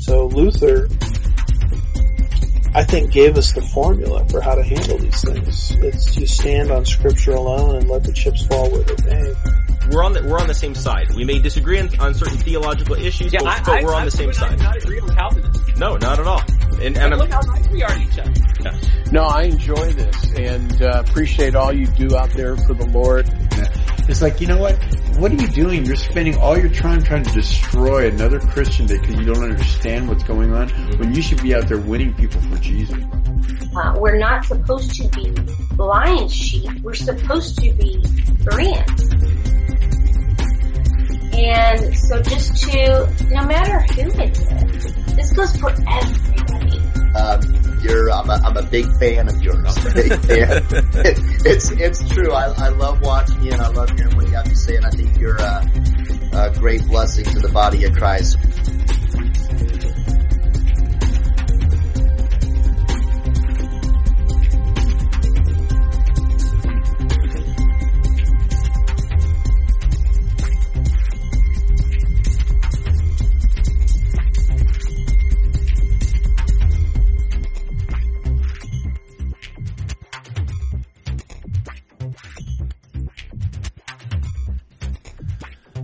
So Luther, I think, gave us the formula for how to handle these things. It's you stand on Scripture alone and let the chips fall where they may. We're on the we're on the same side. We may disagree on, on certain theological issues, Yeah, but, I, but I, we're on I the same would side. Not, not agree with Calvinists. No, not at all. And, and look how nice we are to each other. No, I enjoy this and uh, appreciate all you do out there for the Lord. It's like, you know what? What are you doing? You're spending all your time trying to destroy another Christian because you don't understand what's going on when you should be out there winning people for Jesus. Uh, we're not supposed to be blind sheep. We're supposed to be Bereans. And so just to, no matter who it is, this goes for everybody. Um, you're, I'm a, I'm a big fan of yours. Big fan. it's, it's true. I, I love watching you and I love hearing what you have to say and I think you're a, a great blessing to the body of Christ.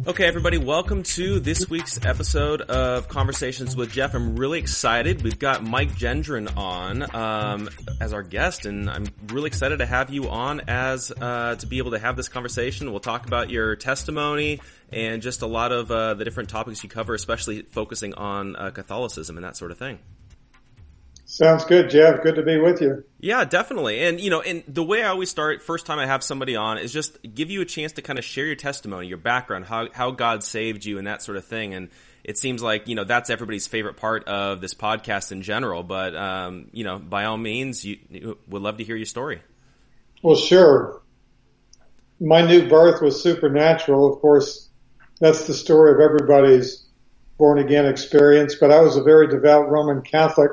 Okay, everybody, welcome to this week's episode of Conversations with Jeff. I'm really excited. We've got Mike Gendron on um, as our guest, and I'm really excited to have you on as uh, to be able to have this conversation. We'll talk about your testimony and just a lot of uh, the different topics you cover, especially focusing on uh, Catholicism and that sort of thing. Sounds good, Jeff. Good to be with you. Yeah, definitely. And you know, and the way I always start first time I have somebody on is just give you a chance to kind of share your testimony, your background, how how God saved you and that sort of thing. And it seems like, you know, that's everybody's favorite part of this podcast in general, but um, you know, by all means, you, you would love to hear your story. Well, sure. My new birth was supernatural. Of course, that's the story of everybody's born again experience, but I was a very devout Roman Catholic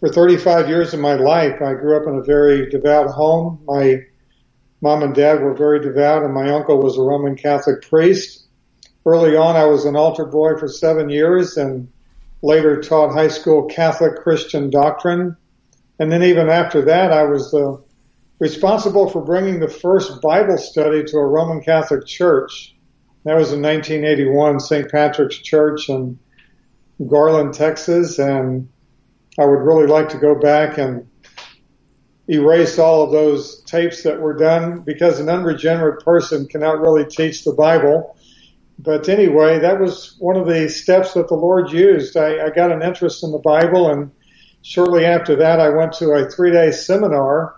for 35 years of my life. I grew up in a very devout home. My mom and dad were very devout and my uncle was a Roman Catholic priest. Early on, I was an altar boy for seven years and later taught high school Catholic Christian doctrine. And then even after that, I was uh, responsible for bringing the first Bible study to a Roman Catholic church. That was in 1981, St. Patrick's Church in Garland, Texas. And I would really like to go back and erase all of those tapes that were done because an unregenerate person cannot really teach the Bible. But anyway, that was one of the steps that the Lord used. I, I got an interest in the Bible and shortly after that I went to a three day seminar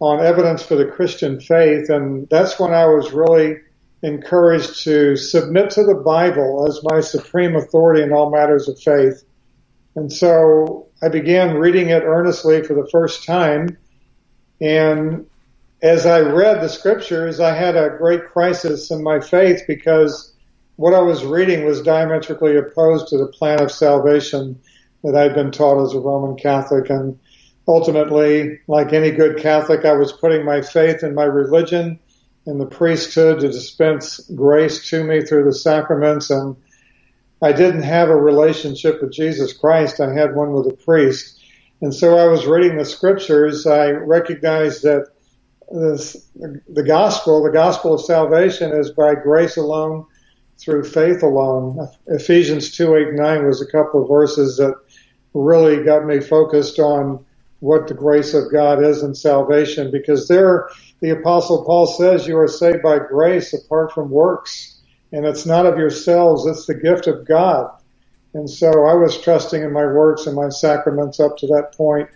on evidence for the Christian faith and that's when I was really encouraged to submit to the Bible as my supreme authority in all matters of faith. And so I began reading it earnestly for the first time. And as I read the scriptures, I had a great crisis in my faith because what I was reading was diametrically opposed to the plan of salvation that I'd been taught as a Roman Catholic. And ultimately, like any good Catholic, I was putting my faith in my religion and the priesthood to dispense grace to me through the sacraments and I didn't have a relationship with Jesus Christ. I had one with a priest. And so I was reading the scriptures. I recognized that this, the gospel, the gospel of salvation is by grace alone, through faith alone. Ephesians 2, 8, 9 was a couple of verses that really got me focused on what the grace of God is in salvation because there the apostle Paul says you are saved by grace apart from works and it's not of yourselves, it's the gift of God. And so I was trusting in my works and my sacraments up to that point.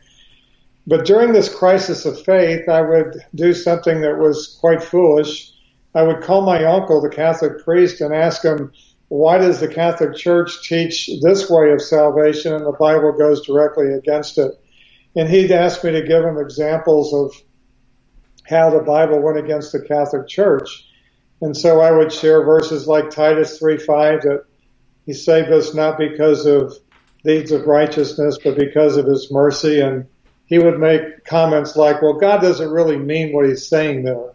But during this crisis of faith, I would do something that was quite foolish. I would call my uncle, the Catholic priest, and ask him why does the Catholic Church teach this way of salvation and the Bible goes directly against it? And he'd asked me to give him examples of how the Bible went against the Catholic Church. And so I would share verses like Titus 3:5 that he saved us not because of deeds of righteousness, but because of his mercy. And he would make comments like, well, God doesn't really mean what he's saying there.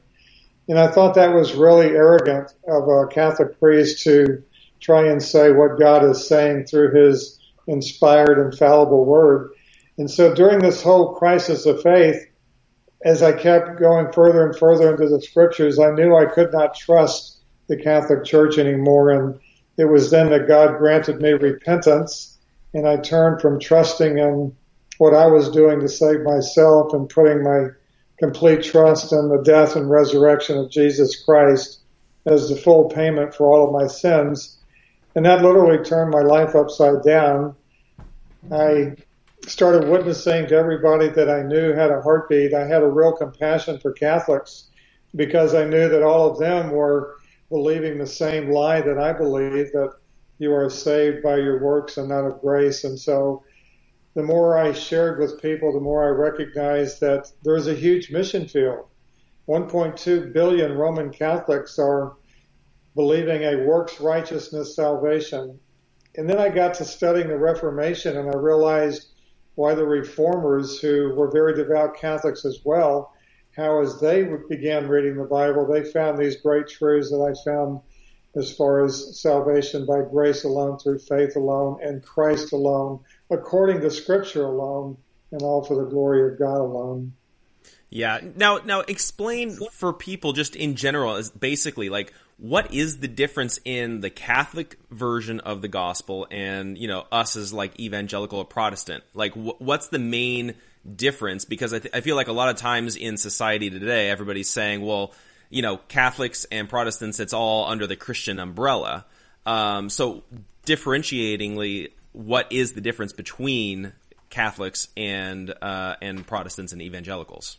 And I thought that was really arrogant of a Catholic priest to try and say what God is saying through his inspired, infallible word. And so during this whole crisis of faith, as I kept going further and further into the scriptures, I knew I could not trust the Catholic Church anymore. And it was then that God granted me repentance and I turned from trusting in what I was doing to save myself and putting my complete trust in the death and resurrection of Jesus Christ as the full payment for all of my sins. And that literally turned my life upside down. I started witnessing to everybody that I knew had a heartbeat. I had a real compassion for Catholics because I knew that all of them were believing the same lie that I believe that you are saved by your works and not of grace. And so the more I shared with people, the more I recognized that there's a huge mission field. 1.2 billion Roman Catholics are believing a works righteousness salvation. And then I got to studying the Reformation and I realized why the reformers who were very devout Catholics as well, how as they began reading the Bible, they found these great truths that I found as far as salvation by grace alone, through faith alone, and Christ alone, according to Scripture alone, and all for the glory of God alone. Yeah. Now, now explain for people just in general, basically like what is the difference in the Catholic version of the gospel and you know us as like evangelical or Protestant? Like, wh- what's the main difference? Because I, th- I feel like a lot of times in society today, everybody's saying, well you know, Catholics and Protestants, it's all under the Christian umbrella. Um, so differentiatingly, what is the difference between Catholics and uh, and Protestants and evangelicals?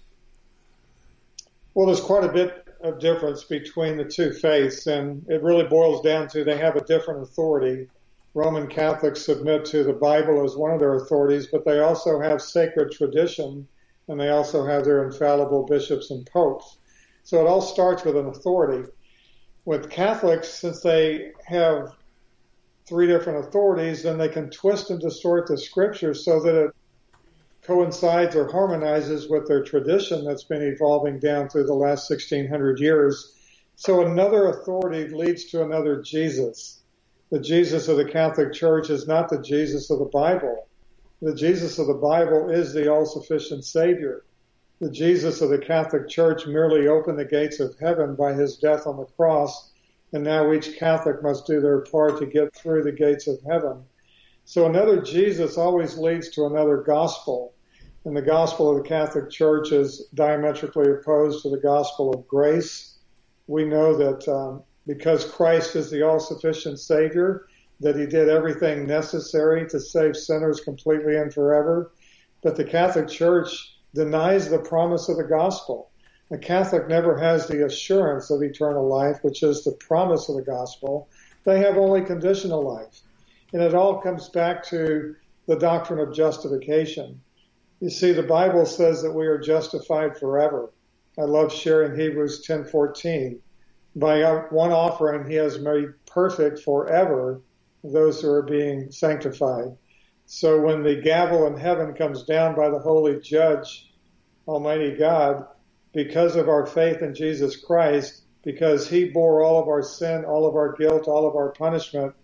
Well, there's quite a bit of difference between the two faiths, and it really boils down to they have a different authority. Roman Catholics submit to the Bible as one of their authorities, but they also have sacred tradition, and they also have their infallible bishops and popes. So it all starts with an authority. With Catholics, since they have three different authorities, then they can twist and distort the scripture so that it coincides or harmonizes with their tradition that's been evolving down through the last 1600 years. So another authority leads to another Jesus. The Jesus of the Catholic Church is not the Jesus of the Bible. The Jesus of the Bible is the all-sufficient Savior the Jesus of the Catholic Church merely opened the gates of heaven by his death on the cross, and now each Catholic must do their part to get through the gates of heaven. So another Jesus always leads to another gospel, and the gospel of the Catholic Church is diametrically opposed to the gospel of grace. We know that um, because Christ is the all-sufficient Savior, that He did everything necessary to save sinners completely and forever. But the Catholic Church denies the promise of the gospel. A Catholic never has the assurance of eternal life, which is the promise of the gospel. They have only conditional life. And it all comes back to the doctrine of justification. You see, the Bible says that we are justified forever. I love sharing Hebrews 10:14. By one offering, He has made perfect forever those who are being sanctified. So when the gavel in heaven comes down by the holy judge, Almighty God, because of our faith in Jesus Christ, because he bore all of our sin, all of our guilt, all of our punishment,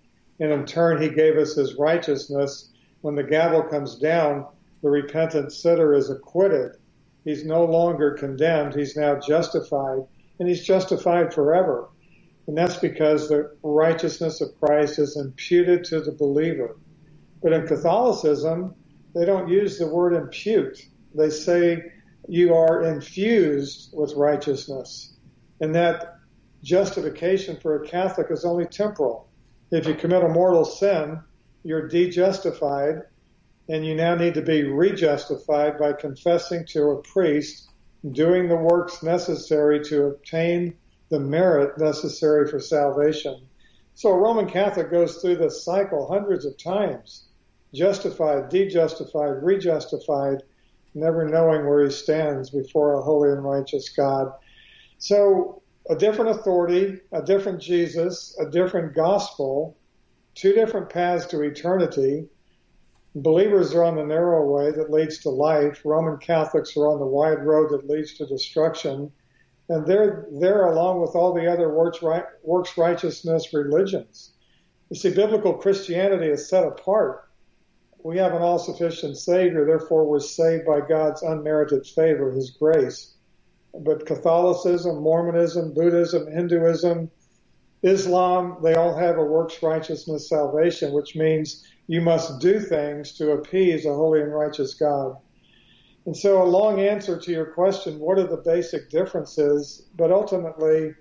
and in turn he gave us his righteousness, when the gavel comes down, the repentant sinner is acquitted. He's no longer condemned, he's now justified, and he's justified forever. And that's because the righteousness of Christ is imputed to the believer. But in Catholicism, they don't use the word impute. They say you are infused with righteousness. And that justification for a Catholic is only temporal. If you commit a mortal sin, you're de-justified and you now need to be rejustified by confessing to a priest, doing the works necessary to obtain the merit necessary for salvation. So a Roman Catholic goes through this cycle hundreds of times, justified, dejustified, rejustified, never knowing where he stands before a holy and righteous God. So a different authority, a different Jesus, a different gospel, two different paths to eternity. Believers are on the narrow way that leads to life. Roman Catholics are on the wide road that leads to destruction. And they're there along with all the other works, works righteousness religions. You see, biblical Christianity is set apart. We have an all sufficient Savior, therefore we're saved by God's unmerited favor, His grace. But Catholicism, Mormonism, Buddhism, Hinduism, Islam, they all have a works righteousness salvation, which means you must do things to appease a holy and righteous God. And so a long answer to your question, what are the basic differences? But ultimately,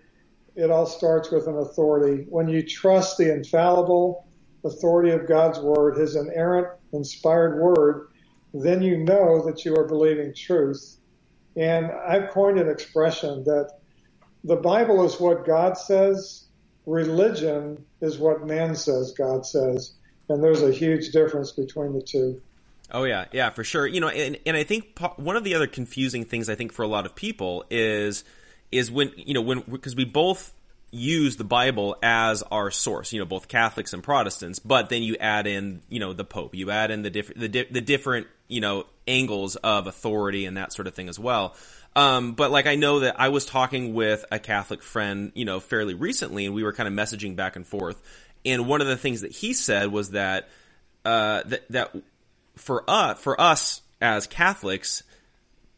it all starts with an authority. When you trust the infallible authority of God's word, his inerrant, inspired word, then you know that you are believing truth. And I've coined an expression that the Bible is what God says, religion is what man says God says. And there's a huge difference between the two. Oh yeah, yeah, for sure. You know, and and I think one of the other confusing things I think for a lot of people is is when you know when because we both use the Bible as our source, you know, both Catholics and Protestants, but then you add in, you know, the Pope, you add in the different the, di- the different, you know, angles of authority and that sort of thing as well. Um, but like I know that I was talking with a Catholic friend, you know, fairly recently, and we were kind of messaging back and forth. And one of the things that he said was that uh, that that for us, for us as Catholics,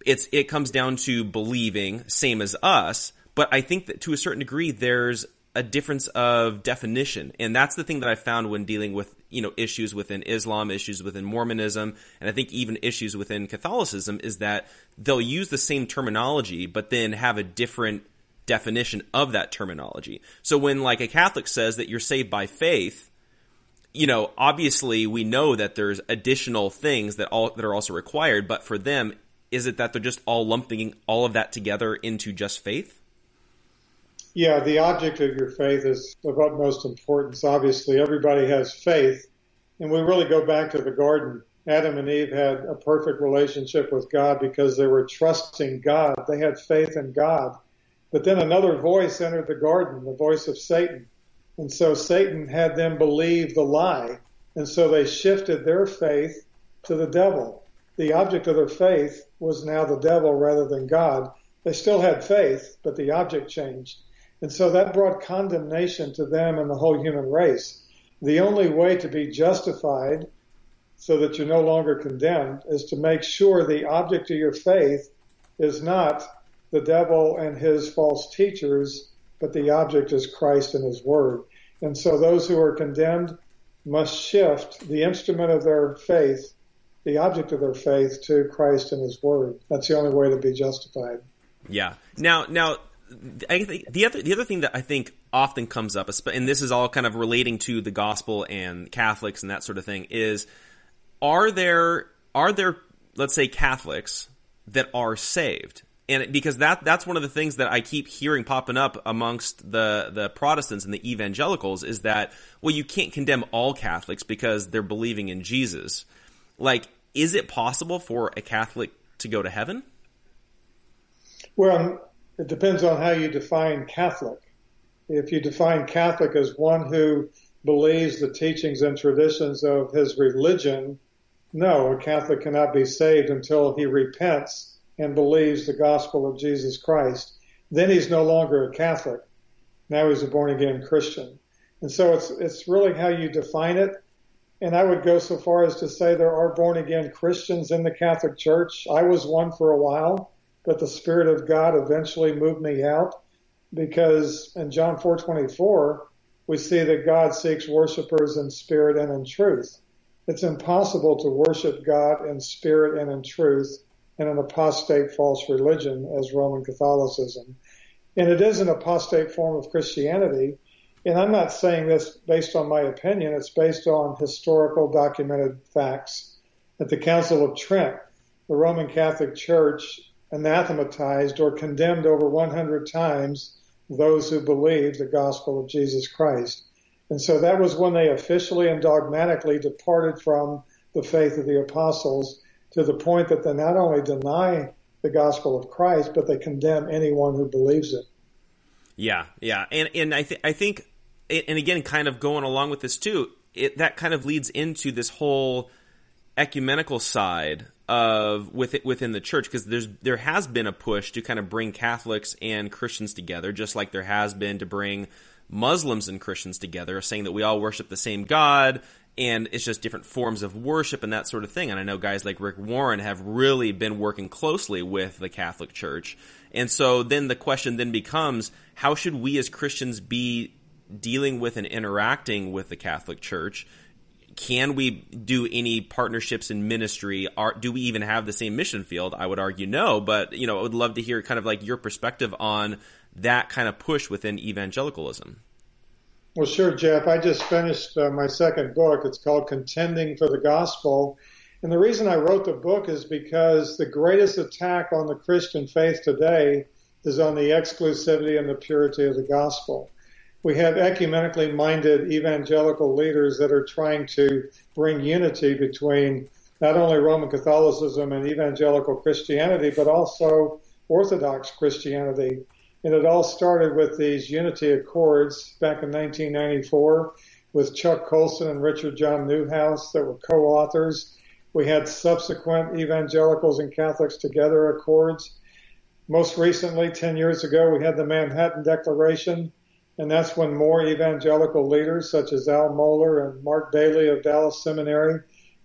it's it comes down to believing, same as us. But I think that to a certain degree, there's a difference of definition, and that's the thing that I found when dealing with you know issues within Islam, issues within Mormonism, and I think even issues within Catholicism is that they'll use the same terminology, but then have a different definition of that terminology. So when like a Catholic says that you're saved by faith, you know, obviously we know that there's additional things that all that are also required, but for them, is it that they're just all lumping all of that together into just faith? Yeah, the object of your faith is of utmost importance. Obviously, everybody has faith, and we really go back to the garden. Adam and Eve had a perfect relationship with God because they were trusting God. They had faith in God. But then another voice entered the garden, the voice of Satan and so Satan had them believe the lie. And so they shifted their faith to the devil. The object of their faith was now the devil rather than God. They still had faith, but the object changed. And so that brought condemnation to them and the whole human race. The only way to be justified so that you're no longer condemned is to make sure the object of your faith is not the devil and his false teachers, but the object is Christ and His Word. And so those who are condemned must shift the instrument of their faith, the object of their faith, to Christ and His Word. That's the only way to be justified. Yeah. Now, now, I think the other the other thing that I think often comes up, and this is all kind of relating to the gospel and Catholics and that sort of thing, is are there are there let's say Catholics that are saved and because that that's one of the things that I keep hearing popping up amongst the the Protestants and the evangelicals is that well you can't condemn all Catholics because they're believing in Jesus. Like is it possible for a Catholic to go to heaven? Well, it depends on how you define Catholic. If you define Catholic as one who believes the teachings and traditions of his religion, no, a Catholic cannot be saved until he repents and believes the gospel of Jesus Christ, then he's no longer a Catholic. Now he's a born again Christian. And so it's, it's really how you define it. And I would go so far as to say there are born again Christians in the Catholic Church. I was one for a while, but the Spirit of God eventually moved me out because in John 4:24 we see that God seeks worshipers in spirit and in truth. It's impossible to worship God in spirit and in truth and an apostate false religion as Roman Catholicism. And it is an apostate form of Christianity. And I'm not saying this based on my opinion. It's based on historical documented facts. At the Council of Trent, the Roman Catholic Church anathematized or condemned over 100 times those who believed the gospel of Jesus Christ. And so that was when they officially and dogmatically departed from the faith of the apostles to the point that they not only deny the gospel of Christ, but they condemn anyone who believes it. Yeah, yeah, and and I think I think, and again, kind of going along with this too, it that kind of leads into this whole ecumenical side of with within the church because there's there has been a push to kind of bring Catholics and Christians together, just like there has been to bring Muslims and Christians together, saying that we all worship the same God and it's just different forms of worship and that sort of thing. And I know guys like Rick Warren have really been working closely with the Catholic Church. And so then the question then becomes, how should we as Christians be dealing with and interacting with the Catholic Church? Can we do any partnerships in ministry? Are, do we even have the same mission field? I would argue no, but you know, I would love to hear kind of like your perspective on that kind of push within evangelicalism. Well, sure, Jeff. I just finished uh, my second book. It's called Contending for the Gospel. And the reason I wrote the book is because the greatest attack on the Christian faith today is on the exclusivity and the purity of the gospel. We have ecumenically minded evangelical leaders that are trying to bring unity between not only Roman Catholicism and evangelical Christianity, but also Orthodox Christianity. And it all started with these unity accords back in 1994 with Chuck Colson and Richard John Neuhaus that were co-authors. We had subsequent evangelicals and Catholics together accords. Most recently, 10 years ago, we had the Manhattan Declaration, and that's when more evangelical leaders such as Al Mohler and Mark Bailey of Dallas Seminary,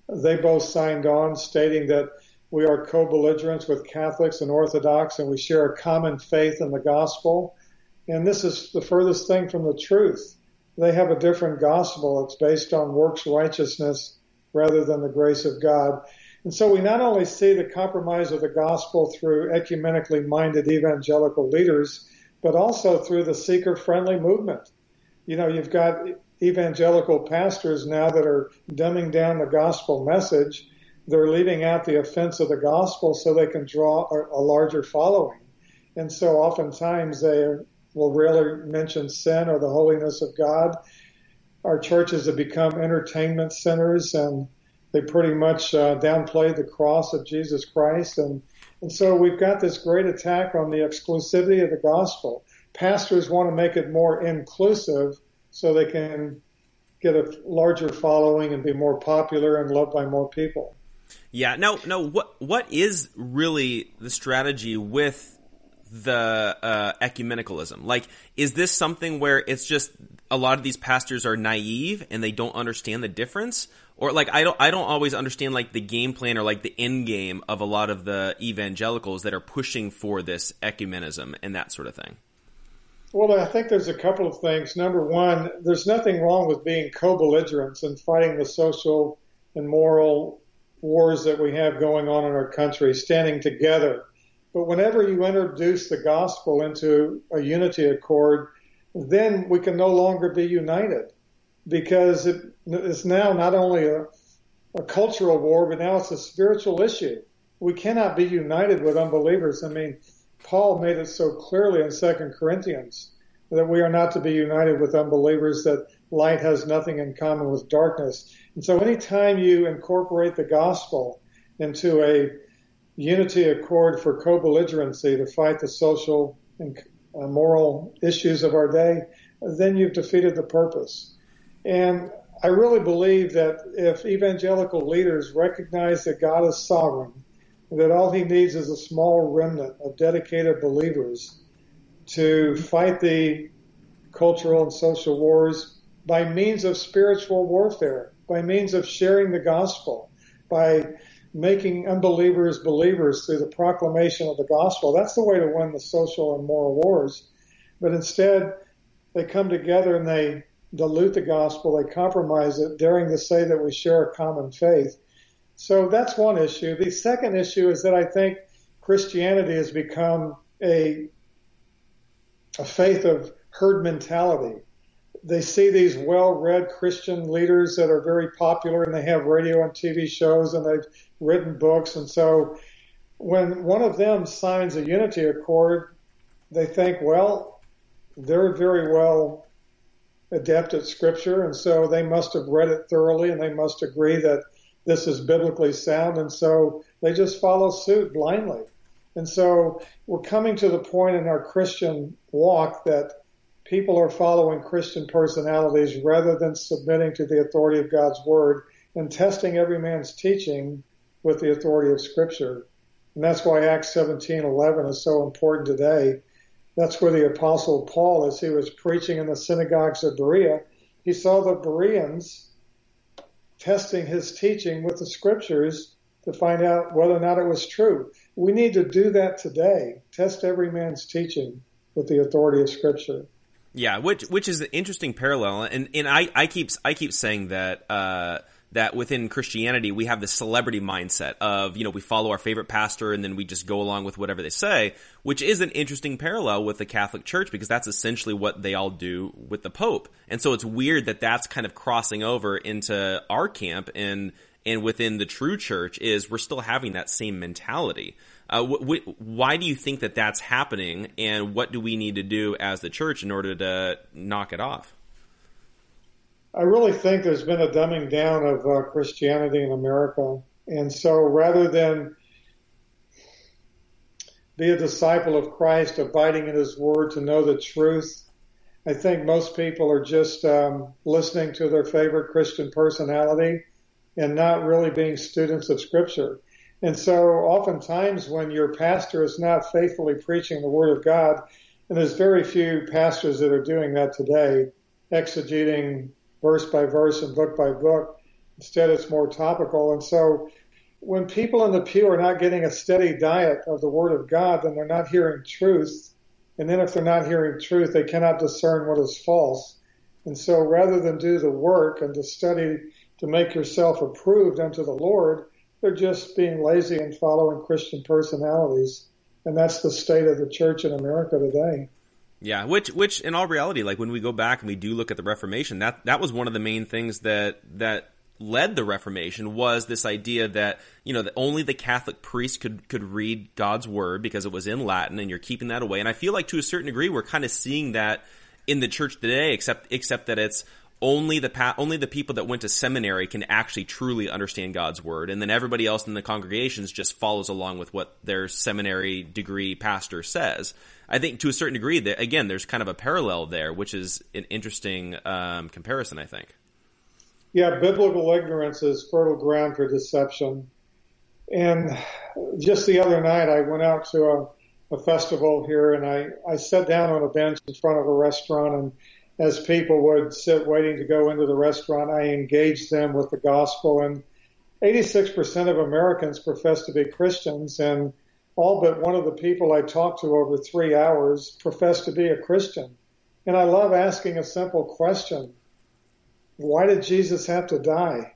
they both signed on stating that we are co-belligerents with Catholics and Orthodox, and we share a common faith in the gospel. And this is the furthest thing from the truth. They have a different gospel. It's based on works righteousness rather than the grace of God. And so we not only see the compromise of the gospel through ecumenically minded evangelical leaders, but also through the seeker friendly movement. You know, you've got evangelical pastors now that are dumbing down the gospel message they're leaving out the offense of the gospel so they can draw a, larger following. And so oftentimes they will rarely mention sin or the holiness of God. Our churches have become entertainment centers and they pretty much uh, downplay the cross of Jesus Christ. And, and so we've got this great attack on the exclusivity of the gospel. Pastors want to make it more inclusive so they can get a larger following and be more popular and loved by more people. Yeah. Now, now, what what is really the strategy with the uh, ecumenicalism? Like, is this something where it's just a lot of these pastors are naive and they don't understand the difference, or like I don't I don't always understand like the game plan or like the end game of a lot of the evangelicals that are pushing for this ecumenism and that sort of thing. Well, I think there's a couple of things. Number one, there's nothing wrong with being co-belligerents and fighting the social and moral wars that we have going on in our country, standing together. But whenever you introduce the gospel into a unity accord, then we can no longer be united because it is now not only a, a cultural war, but now it's a spiritual issue. We cannot be united with unbelievers. I mean, Paul made it so clearly in Second Corinthians that we are not to be united with unbelievers, that light has nothing in common with darkness. And so anytime you incorporate the gospel into a unity accord for co-belligerency to fight the social and uh, moral issues of our day, then you've defeated the purpose. And I really believe that if evangelical leaders recognize that God is sovereign, that all he needs is a small remnant of dedicated believers to fight the cultural and social wars by means of spiritual warfare, by means of sharing the gospel, by making unbelievers believers through the proclamation of the gospel. That's the way to win the social and moral wars. But instead, they come together and they dilute the gospel, they compromise it, daring to say that we share a common faith. So that's one issue. The second issue is that I think Christianity has become a, a faith of herd mentality they see these well-read Christian leaders that are very popular and they have radio and TV shows and they've written books. And so when one of them signs a unity accord, they think, well, they're very well adept at scripture, and so they must have read it thoroughly and they must agree that this is biblically sound, and so they just follow suit blindly. And so we're coming to the point in our Christian walk that people are following Christian personalities rather than submitting to the authority of God's word and testing every man's teaching with the authority of scripture. And that's why Acts 17:11 is so important today. That's where the apostle Paul, as he was preaching in the synagogues of Berea, he saw the Bereans testing his teaching with the scriptures to find out whether or not it was true. We need to do that today. Test every man's teaching with the authority of scripture. Yeah, which which is an interesting parallel, and and I, I keep I keep saying that uh, that within Christianity we have the celebrity mindset of you know we follow our favorite pastor and then we just go along with whatever they say, which is an interesting parallel with the Catholic Church because that's essentially what they all do with the Pope, and so it's weird that that's kind of crossing over into our camp and and within the true church is we're still having that same mentality. Uh, wh- wh- why do you think that that's happening, and what do we need to do as the church in order to knock it off? I really think there's been a dumbing down of uh, Christianity in America. And so rather than be a disciple of Christ, abiding in his word to know the truth, I think most people are just um, listening to their favorite Christian personality and not really being students of scripture. And so oftentimes when your pastor is not faithfully preaching the word of God, and there's very few pastors that are doing that today, exegeting verse by verse and book by book. Instead, it's more topical. And so when people in the pew are not getting a steady diet of the Word of God, then they're not hearing truth. And then if they're not hearing truth, they cannot discern what is false. And so rather than do the work and to study to make yourself approved unto the Lord, they're just being lazy and following Christian personalities. And that's the state of the church in America today. Yeah, which which in all reality, like when we go back and we do look at the Reformation, that that was one of the main things that that led the Reformation was this idea that you know that only the Catholic priest could could read God's word because it was in Latin, and you're keeping that away. And I feel like to a certain degree, we're kind of seeing that in the church today, except except that it's only the pa- only the people that went to seminary can actually truly understand God's word, and then everybody else in the congregations just follows along with what their seminary degree pastor says. I think to a certain degree that again, there's kind of a parallel there, which is an interesting um, comparison. I think. Yeah, biblical ignorance is fertile ground for deception. And just the other night, I went out to a, a festival here, and I I sat down on a bench in front of a restaurant, and as people would sit waiting to go into the restaurant, I engaged them with the gospel. And 86% of Americans profess to be Christians, and all but one of the people I talked to over three hours professed to be a Christian. And I love asking a simple question. Why did Jesus have to die?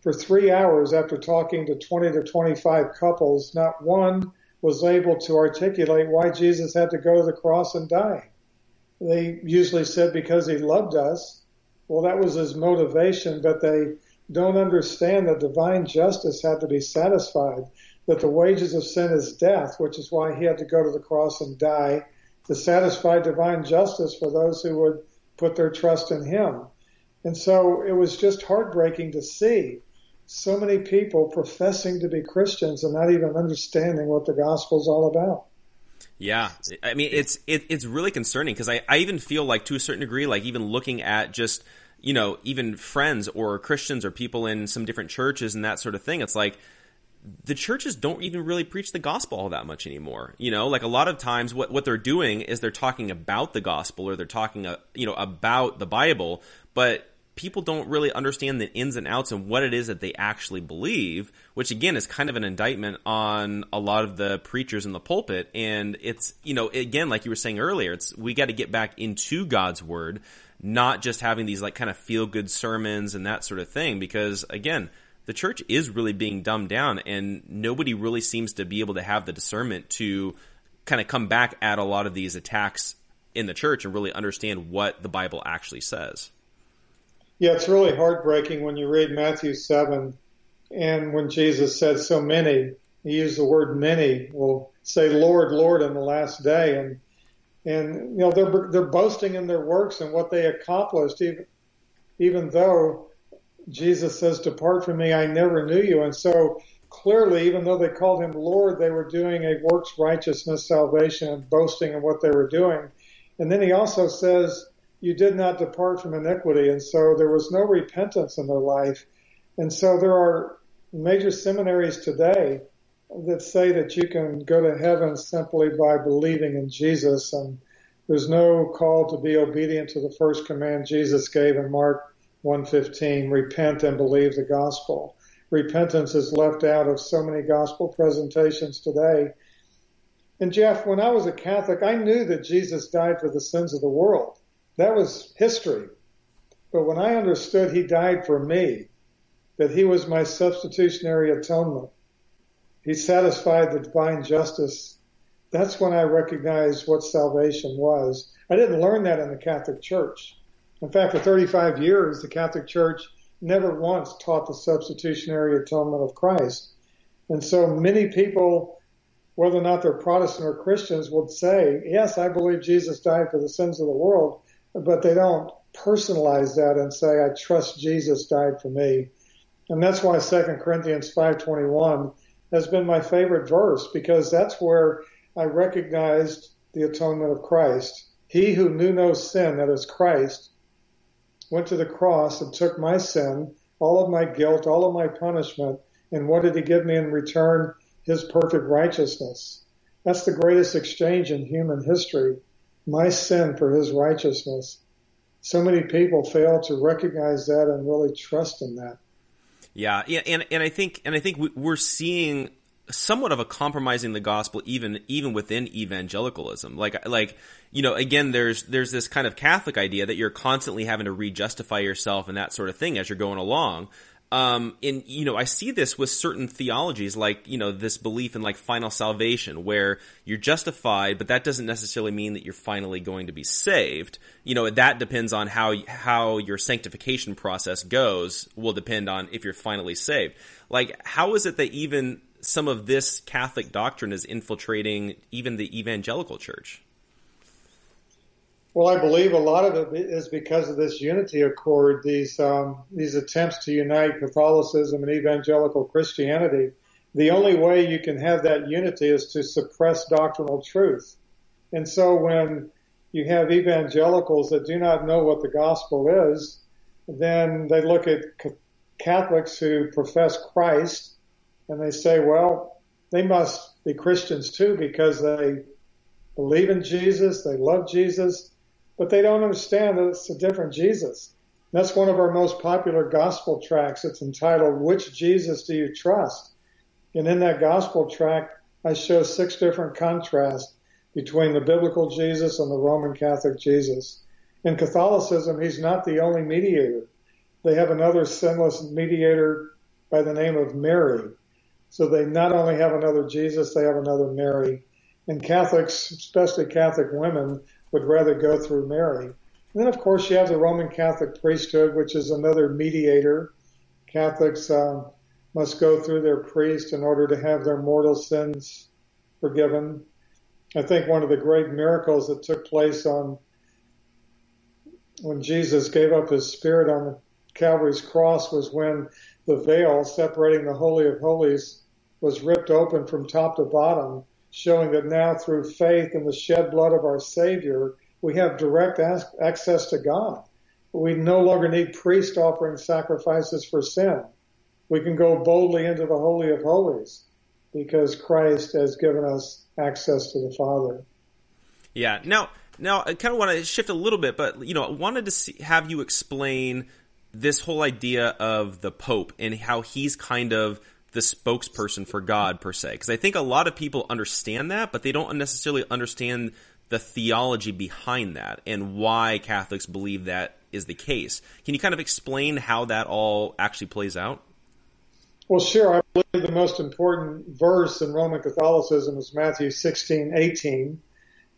For three hours after talking to 20 to 25 couples, not one was able to articulate why Jesus had to go to the cross and die. They usually said because he loved us. Well, that was his motivation, but they don't understand that divine justice had to be satisfied that the wages of sin is death, which is why he had to go to the cross and die to satisfy divine justice for those who would put their trust in him. And so it was just heartbreaking to see so many people professing to be Christians and not even understanding what the gospel is all about. Yeah, I mean it's it, it's really concerning because I, I even feel like to a certain degree, like even looking at just you know even friends or Christians or people in some different churches and that sort of thing, it's like the churches don't even really preach the gospel all that much anymore. You know, like a lot of times what, what they're doing is they're talking about the gospel or they're talking, uh, you know, about the Bible, but people don't really understand the ins and outs and what it is that they actually believe, which again is kind of an indictment on a lot of the preachers in the pulpit. And it's, you know, again, like you were saying earlier, it's, we got to get back into God's word, not just having these like kind of feel good sermons and that sort of thing, because again, the church is really being dumbed down and nobody really seems to be able to have the discernment to kind of come back at a lot of these attacks in the church and really understand what the Bible actually says. Yeah, it's really heartbreaking when you read Matthew 7 and when Jesus said so many, he used the word many, will say Lord, Lord in the last day. And and you know they're they're boasting in their works and what they accomplished, even even though Jesus says, "Depart from me, I never knew you." And so clearly, even though they called him Lord, they were doing a works righteousness salvation and boasting in what they were doing. And then he also says, "You did not depart from iniquity," and so there was no repentance in their life. And so there are major seminaries today that say that you can go to heaven simply by believing in Jesus and there's no call to be obedient to the first command Jesus gave in Mark 1:15, repent and believe the gospel. Repentance is left out of so many gospel presentations today. And Jeff, when I was a Catholic, I knew that Jesus died for the sins of the world. That was history. But when I understood he died for me, that he was my substitutionary atonement, he satisfied the divine justice. That's when I recognized what salvation was. I didn't learn that in the Catholic Church. In fact, for 35 years, the Catholic Church never once taught the substitutionary atonement of Christ. And so many people, whether or not they're Protestant or Christians, would say, yes, I believe Jesus died for the sins of the world, but they don't personalize that and say, I trust Jesus died for me. And that's why 2 Corinthians 521 has been my favorite verse because that's where I recognized the atonement of Christ. He who knew no sin, that is Christ, went to the cross and took my sin, all of my guilt, all of my punishment, and what did he give me in return? His perfect righteousness. That's the greatest exchange in human history. My sin for his righteousness. So many people fail to recognize that and really trust in that. Yeah, yeah, and and I think and I think we're seeing somewhat of a compromising the gospel even even within evangelicalism. Like like you know, again, there's there's this kind of Catholic idea that you're constantly having to re-justify yourself and that sort of thing as you're going along. Um, and you know, I see this with certain theologies, like you know, this belief in like final salvation, where you're justified, but that doesn't necessarily mean that you're finally going to be saved. You know, that depends on how how your sanctification process goes. Will depend on if you're finally saved. Like, how is it that even some of this Catholic doctrine is infiltrating even the evangelical church? Well, I believe a lot of it is because of this unity accord, these um, these attempts to unite Catholicism and evangelical Christianity. The only way you can have that unity is to suppress doctrinal truth. And so when you have evangelicals that do not know what the gospel is, then they look at Catholics who profess Christ and they say, well, they must be Christians too because they believe in Jesus, they love Jesus, but they don't understand that it's a different Jesus. That's one of our most popular gospel tracks. It's entitled, Which Jesus Do You Trust? And in that gospel track, I show six different contrasts between the biblical Jesus and the Roman Catholic Jesus. In Catholicism, he's not the only mediator. They have another sinless mediator by the name of Mary. So they not only have another Jesus, they have another Mary. And Catholics, especially Catholic women, would rather go through Mary. And then, of course, you have the Roman Catholic priesthood, which is another mediator. Catholics uh, must go through their priest in order to have their mortal sins forgiven. I think one of the great miracles that took place on when Jesus gave up his spirit on Calvary's cross was when the veil separating the Holy of Holies was ripped open from top to bottom showing that now through faith in the shed blood of our Savior, we have direct access to God. We no longer need priests offering sacrifices for sin. We can go boldly into the Holy of Holies because Christ has given us access to the Father. Yeah. Now, now I kind of want to shift a little bit, but you know, I wanted to see, have you explain this whole idea of the Pope and how he's kind of the spokesperson for God per se. Because I think a lot of people understand that, but they don't necessarily understand the theology behind that and why Catholics believe that is the case. Can you kind of explain how that all actually plays out? Well, sure. I believe the most important verse in Roman Catholicism is Matthew 16, 18.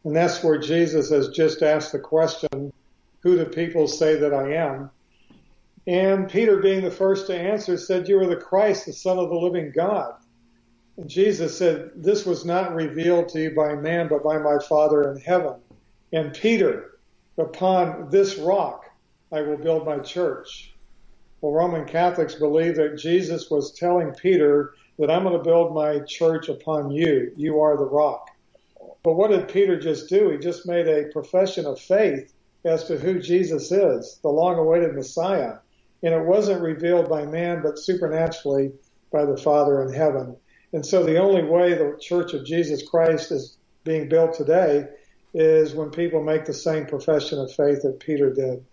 And that's where Jesus has just asked the question, who do people say that I am? And Peter, being the first to answer, said, You are the Christ, the Son of the living God. And Jesus said, This was not revealed to you by man, but by my Father in heaven. And Peter, upon this rock, I will build my church. Well, Roman Catholics believe that Jesus was telling Peter that I'm going to build my church upon you. You are the rock. But what did Peter just do? He just made a profession of faith as to who Jesus is, the long awaited Messiah. And it wasn't revealed by man, but supernaturally by the Father in heaven. And so the only way the Church of Jesus Christ is being built today is when people make the same profession of faith that Peter did.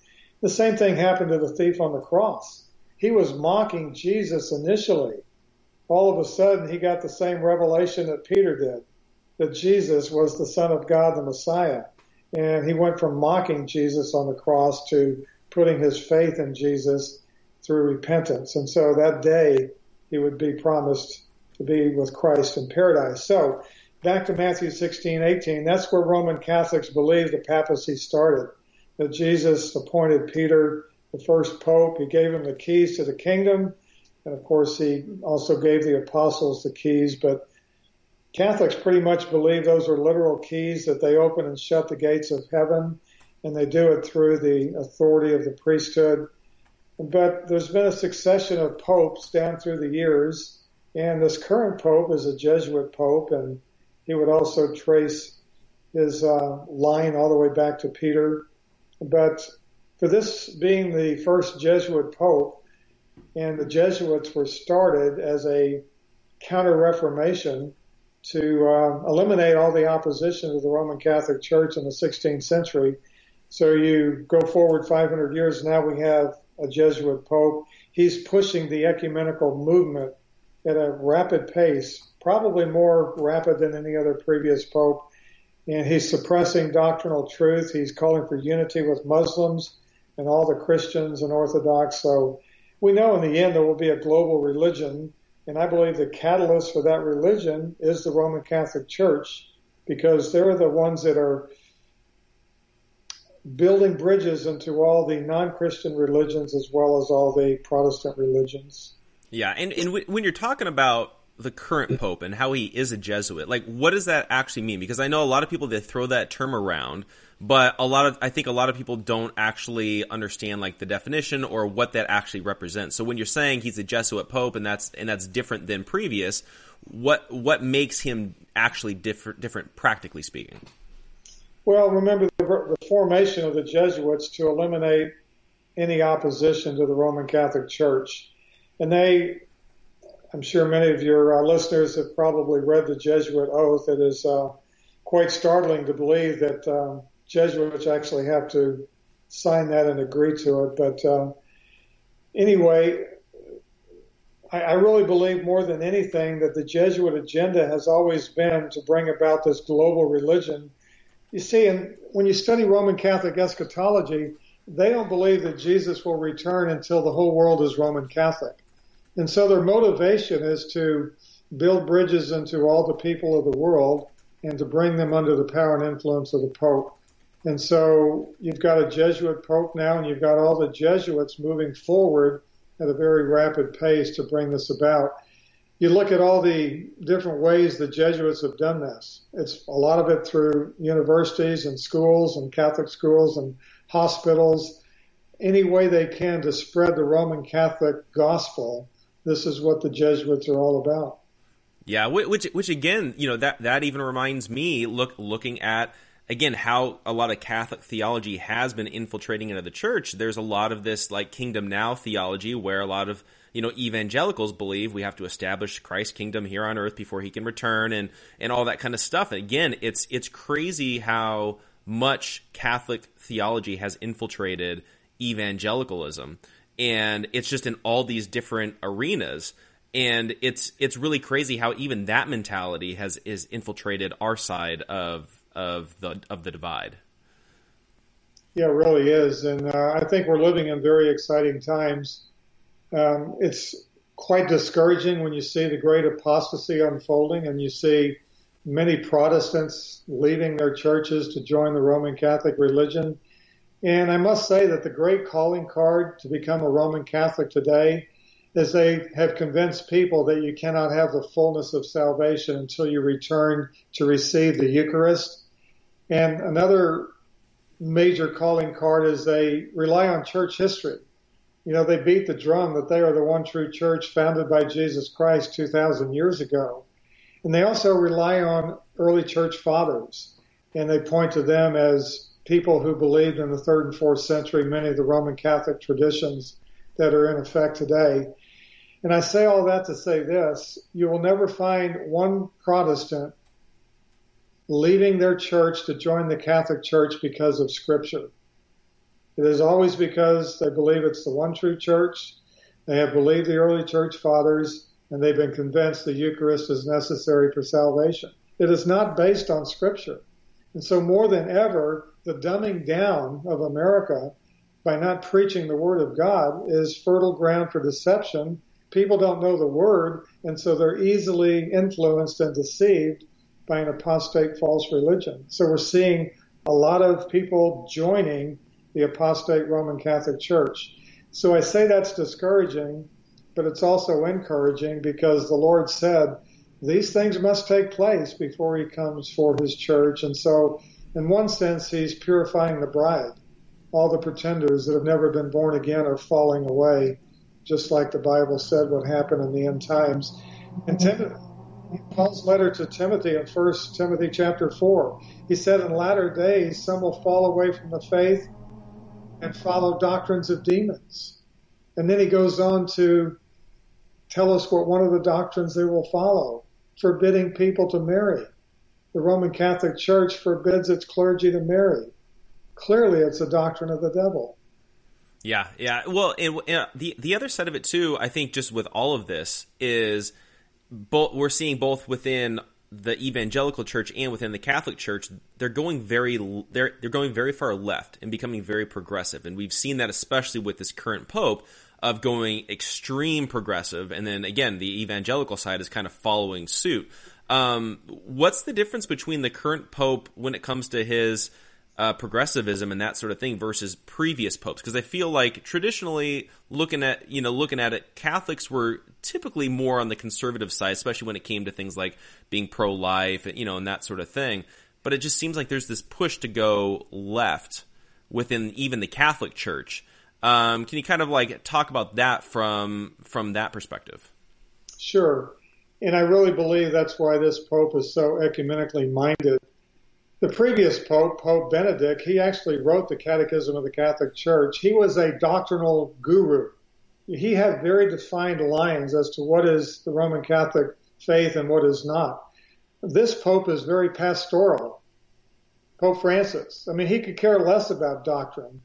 The same thing happened to the thief on the cross. He was mocking Jesus initially. All of a sudden, he got the same revelation that Peter did, that Jesus was the Son of God, the Messiah. And he went from mocking Jesus on the cross to putting his faith in Jesus through repentance. And so that day, he would be promised to be with Christ in paradise. So back to Matthew 16, 18, that's where Roman Catholics believe the papacy started. That Jesus appointed Peter the first pope. He gave him the keys to the kingdom. And of course, he also gave the apostles the keys. But Catholics pretty much believe those are literal keys that they open and shut the gates of heaven. And they do it through the authority of the priesthood. But there's been a succession of popes down through the years and this current pope is a Jesuit pope, and he would also trace his uh, line all the way back to Peter. But for this being the first Jesuit pope, and the Jesuits were started as a counter Reformation to uh, eliminate all the opposition to the Roman Catholic Church in the 16th century. So you go forward 500 years now, we have a Jesuit pope. He's pushing the ecumenical movement at a rapid pace, probably more rapid than any other previous pope. And he's suppressing doctrinal truth. He's calling for unity with Muslims and all the Christians and Orthodox. So we know in the end there will be a global religion. And I believe the catalyst for that religion is the Roman Catholic Church because they're the ones that are building bridges into all the non-Christian religions as well as all the Protestant religions. Yeah, and, and w- when you're talking about the current pope and how he is a Jesuit, like what does that actually mean? Because I know a lot of people that throw that term around, but a lot of I think a lot of people don't actually understand like the definition or what that actually represents. So when you're saying he's a Jesuit pope and that's and that's different than previous, what what makes him actually different different practically speaking? Well, remember the, the formation of the Jesuits to eliminate any opposition to the Roman Catholic Church and they, I'm sure many of your uh, listeners have probably read the Jesuit oath. It is uh, quite startling to believe that um, Jesuits actually have to sign that and agree to it. But uh, anyway, I, I really believe more than anything that the Jesuit agenda has always been to bring about this global religion. You see, and when you study Roman Catholic eschatology, they don't believe that Jesus will return until the whole world is Roman Catholic. And so their motivation is to build bridges into all the people of the world and to bring them under the power and influence of the Pope. And so you've got a Jesuit Pope now and you've got all the Jesuits moving forward at a very rapid pace to bring this about. You look at all the different ways the Jesuits have done this. It's a lot of it through universities and schools and Catholic schools and hospitals, any way they can to spread the Roman Catholic gospel this is what the Jesuits are all about. Yeah, which which again, you know, that that even reminds me look looking at again how a lot of Catholic theology has been infiltrating into the church. There's a lot of this like kingdom now theology where a lot of you know evangelicals believe we have to establish Christ's kingdom here on earth before he can return and and all that kind of stuff. And again, it's it's crazy how much Catholic theology has infiltrated evangelicalism and it's just in all these different arenas and it's it's really crazy how even that mentality has is infiltrated our side of of the of the divide. Yeah, it really is, and uh, I think we're living in very exciting times. Um, it's quite discouraging when you see the great apostasy unfolding, and you see many Protestants leaving their churches to join the Roman Catholic religion. And I must say that the great calling card to become a Roman Catholic today is they have convinced people that you cannot have the fullness of salvation until you return to receive the Eucharist. And another major calling card is they rely on church history. You know, they beat the drum that they are the one true church founded by Jesus Christ 2,000 years ago. And they also rely on early church fathers. And they point to them as people who believed in the third and fourth century many of the Roman Catholic traditions that are in effect today. And I say all that to say this, you will never find one Protestant leaving their church to join the Catholic Church because of scripture. It is always because they believe it's the one true church. They have believed the early church fathers and they've been convinced the Eucharist is necessary for salvation. It is not based on scripture. And so more than ever, the dumbing down of America by not preaching the word of God is fertile ground for deception. People don't know the word, and so they're easily influenced and deceived by an apostate false religion. So we're seeing a lot of people joining the apostate Roman Catholic Church. So I say that's discouraging, but it's also encouraging because the Lord said these things must take place before he comes for his church. And so in one sense, he's purifying the bride. All the pretenders that have never been born again are falling away, just like the Bible said would happen in the end times. And Timothy, Paul's letter to Timothy in 1 Timothy chapter 4, he said, In latter days, some will fall away from the faith and follow doctrines of demons. And then he goes on to tell us what one of the doctrines they will follow, forbidding people to marry the Roman Catholic Church forbids its clergy to marry. Clearly, it's a doctrine of the devil. Yeah, yeah. Well, and, and the the other side of it too, I think, just with all of this is, both we're seeing both within the evangelical church and within the Catholic Church, they're going very they're they're going very far left and becoming very progressive, and we've seen that especially with this current pope of going extreme progressive, and then again the evangelical side is kind of following suit. Um, what's the difference between the current pope when it comes to his uh, progressivism and that sort of thing versus previous popes? Because I feel like traditionally, looking at you know looking at it, Catholics were typically more on the conservative side, especially when it came to things like being pro-life, you know, and that sort of thing. But it just seems like there's this push to go left within even the Catholic Church. Um, can you kind of like talk about that from from that perspective? Sure. And I really believe that's why this Pope is so ecumenically minded. The previous Pope, Pope Benedict, he actually wrote the Catechism of the Catholic Church. He was a doctrinal guru. He had very defined lines as to what is the Roman Catholic faith and what is not. This Pope is very pastoral. Pope Francis. I mean, he could care less about doctrine.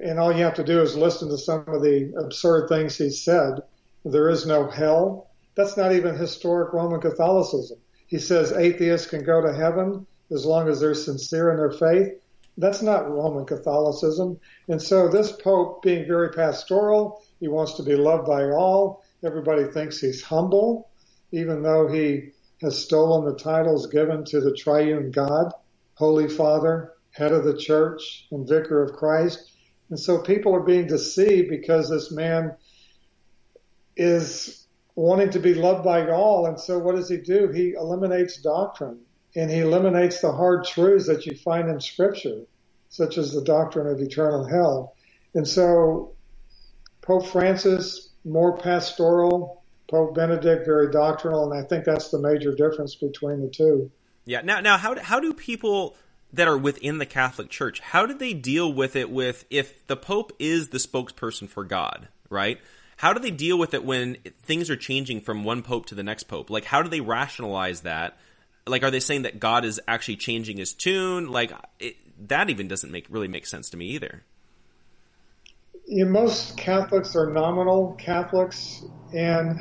And all you have to do is listen to some of the absurd things he said. There is no hell. That's not even historic Roman Catholicism. He says atheists can go to heaven as long as they're sincere in their faith. That's not Roman Catholicism. And so this Pope being very pastoral, he wants to be loved by all. Everybody thinks he's humble, even though he has stolen the titles given to the triune God, Holy Father, head of the church, and vicar of Christ. And so people are being deceived because this man is wanting to be loved by all. And so what does he do? He eliminates doctrine and he eliminates the hard truths that you find in scripture, such as the doctrine of eternal hell. And so Pope Francis, more pastoral, Pope Benedict, very doctrinal. And I think that's the major difference between the two. Yeah. Now, now, how, how do people that are within the Catholic Church, how do they deal with it with if the Pope is the spokesperson for God, right? How do they deal with it when things are changing from one pope to the next pope? Like, how do they rationalize that? Like, are they saying that God is actually changing his tune? Like, it, that even doesn't make really make sense to me either. Yeah, most Catholics are nominal Catholics, and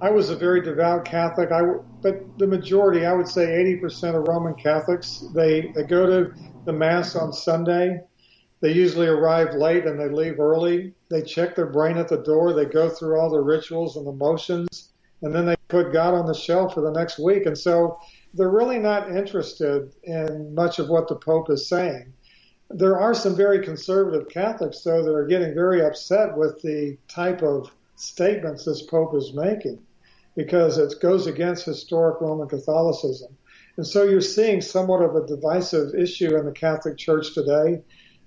I was a very devout Catholic. I, but the majority, I would say, 80% of Roman Catholics, they they go to the Mass on Sunday they usually arrive late and they leave early. They check their brain at the door. They go through all the rituals and the motions, and then they put God on the shelf for the next week. And so they're really not interested in much of what the Pope is saying. There are some very conservative Catholics, though, that are getting very upset with the type of statements this Pope is making because it goes against historic Roman Catholicism. And so you're seeing somewhat of a divisive issue in the Catholic Church today.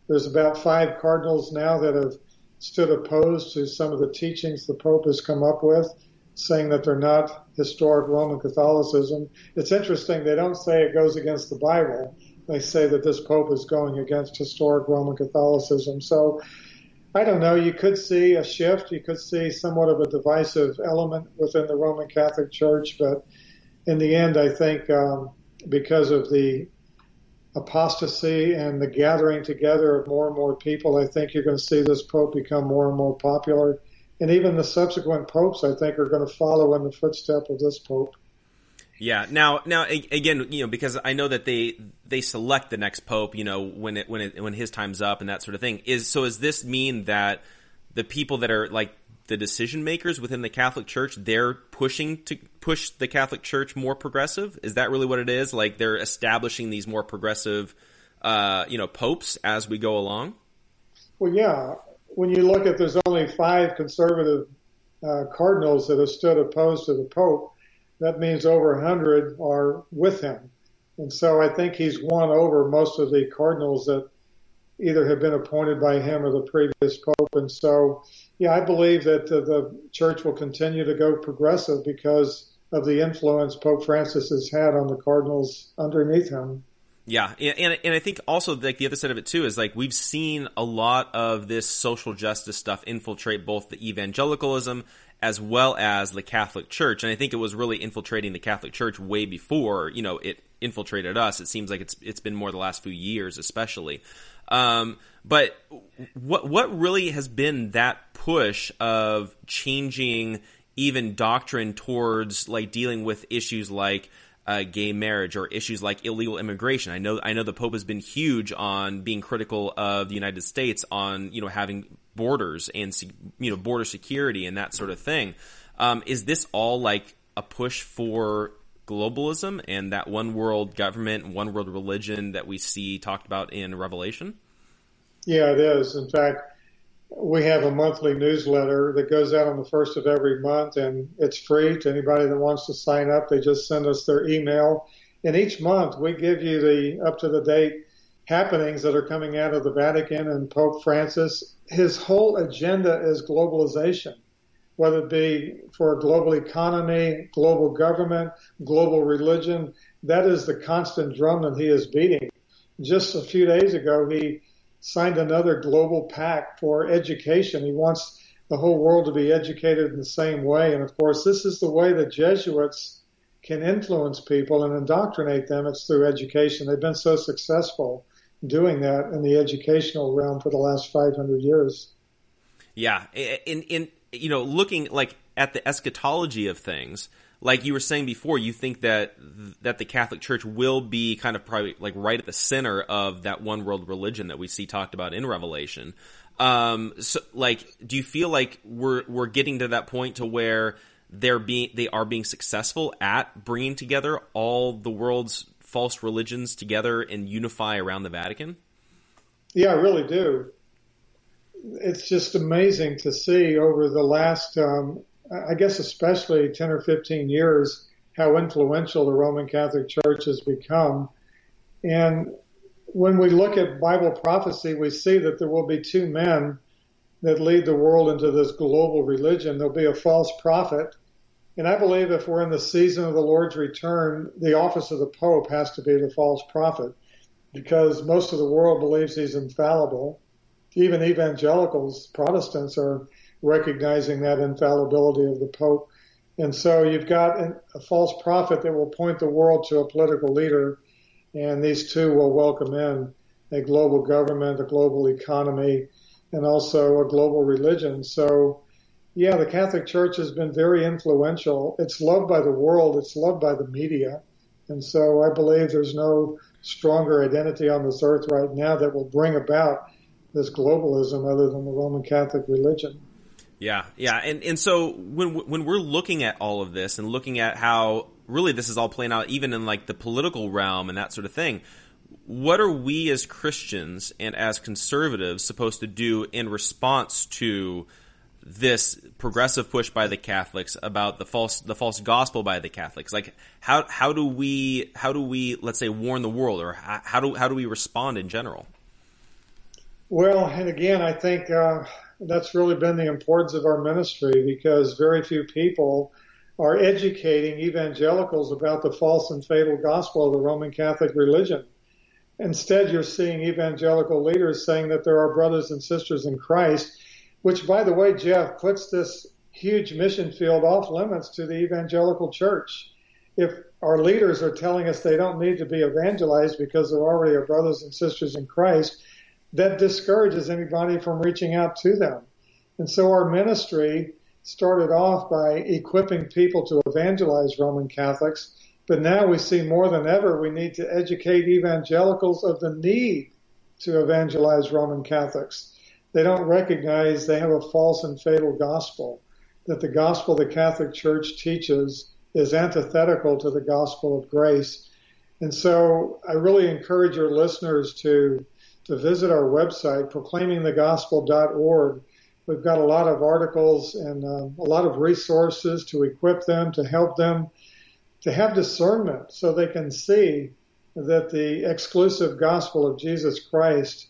There's about five cardinals now that have stood opposed to some of the teachings the Pope has come up with, saying that they're not historic Roman Catholicism. It's interesting, they don't say it goes against the Bible. They say that this Pope is going against historic Roman Catholicism. So I don't know, you could see a shift, you could see somewhat of a divisive element within the Roman Catholic Church, but in the end, I think um, because of the apostasy and the gathering together of more and more people, I think you're going to see this pope become more and more popular. And even the subsequent popes, I think, are going to follow in the footstep of this pope. Yeah. Now, now again, you know, because I know that they they select the next pope, you know, when it when it when his time's up and that sort of thing. Is so? Does this mean that the people that are like the decision makers within the Catholic Church, they're pushing to push the Catholic Church more progressive? Is that really what it is? Like they're establishing these more progressive, uh, you know, popes as we go along? Well, yeah. When you look at there's only five conservative uh, cardinals that have stood opposed to the Pope, that means over a hundred are with him. And so I think he's won over most of the cardinals that either have been appointed by him or the previous Pope. And so yeah, I believe that uh, the church will continue to go progressive because of the influence Pope Francis has had on the cardinals underneath him. Yeah, and and I think also like the other side of it too is like we've seen a lot of this social justice stuff infiltrate both the evangelicalism as well as the Catholic Church, and I think it was really infiltrating the Catholic Church way before you know it infiltrated us. It seems like it's it's been more the last few years, especially. Um, but what what really has been that push of changing even doctrine towards like dealing with issues like uh, gay marriage or issues like illegal immigration. I know I know the Pope has been huge on being critical of the United States on you know having borders and you know border security and that sort of thing. Um, is this all like a push for globalism and that one world government, one world religion that we see talked about in Revelation? Yeah, it is. In fact, we have a monthly newsletter that goes out on the first of every month and it's free to anybody that wants to sign up. They just send us their email. And each month we give you the up to the date happenings that are coming out of the Vatican and Pope Francis. His whole agenda is globalization whether it be for a global economy, global government, global religion. That is the constant drum that he is beating. Just a few days ago, he signed another global pact for education. He wants the whole world to be educated in the same way. And of course, this is the way the Jesuits can influence people and indoctrinate them. It's through education. They've been so successful doing that in the educational realm for the last 500 years. Yeah. In, in, you know, looking like at the eschatology of things, like you were saying before, you think that that the Catholic Church will be kind of probably like right at the center of that one world religion that we see talked about in Revelation. Um, so like, do you feel like we're we're getting to that point to where they're being they are being successful at bringing together all the world's false religions together and unify around the Vatican? Yeah, I really do it's just amazing to see over the last, um, I guess, especially 10 or 15 years, how influential the Roman Catholic Church has become. And when we look at Bible prophecy, we see that there will be two men that lead the world into this global religion. There'll be a false prophet. And I believe if we're in the season of the Lord's return, the office of the Pope has to be the false prophet because most of the world believes he's infallible even evangelicals, Protestants are recognizing that infallibility of the Pope. And so you've got a false prophet that will point the world to a political leader, and these two will welcome in a global government, a global economy, and also a global religion. So, yeah, the Catholic Church has been very influential. It's loved by the world. It's loved by the media. And so I believe there's no stronger identity on this earth right now that will bring about this globalism other than the Roman Catholic religion. Yeah, yeah, and and so when when we're looking at all of this and looking at how really this is all playing out, even in like the political realm and that sort of thing, what are we as Christians and as conservatives supposed to do in response to this progressive push by the Catholics about the false the false gospel by the Catholics? Like how how do we how do we let's say warn the world or how, do how do we respond in general? Well, and again, I think uh, that's really been the importance of our ministry because very few people are educating evangelicals about the false and fatal gospel of the Roman Catholic religion. Instead, you're seeing evangelical leaders saying that there are brothers and sisters in Christ, which, by the way, Jeff, puts this huge mission field off limits to the evangelical church. If our leaders are telling us they don't need to be evangelized because there already are brothers and sisters in Christ, that discourages anybody from reaching out to them. And so our ministry started off by equipping people to evangelize Roman Catholics, but now we see more than ever we need to educate evangelicals of the need to evangelize Roman Catholics. They don't recognize they have a false and fatal gospel, that the gospel the Catholic Church teaches is antithetical to the gospel of grace. And so I really encourage your listeners to to visit our website, proclaimingthegospel.org. We've got a lot of articles and uh, a lot of resources to equip them, to help them to have discernment so they can see that the exclusive gospel of Jesus Christ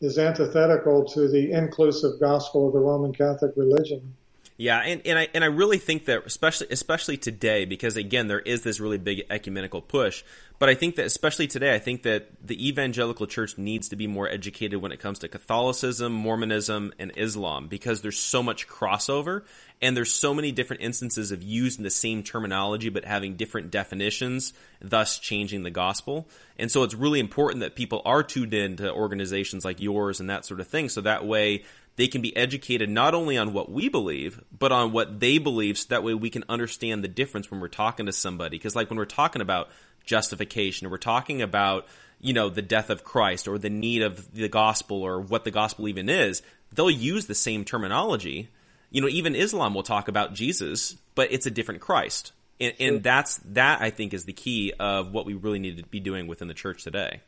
is antithetical to the inclusive gospel of the Roman Catholic religion. Yeah, and, and I and I really think that especially especially today because again there is this really big ecumenical push, but I think that especially today I think that the evangelical church needs to be more educated when it comes to Catholicism, Mormonism, and Islam because there's so much crossover and there's so many different instances of using the same terminology but having different definitions, thus changing the gospel. And so it's really important that people are tuned in to organizations like yours and that sort of thing so that way they can be educated not only on what we believe, but on what they believe so that way we can understand the difference when we're talking to somebody. Because like when we're talking about justification or we're talking about, you know, the death of Christ or the need of the gospel or what the gospel even is, they'll use the same terminology. You know, even Islam will talk about Jesus, but it's a different Christ. And, and that's, that I think is the key of what we really need to be doing within the church today.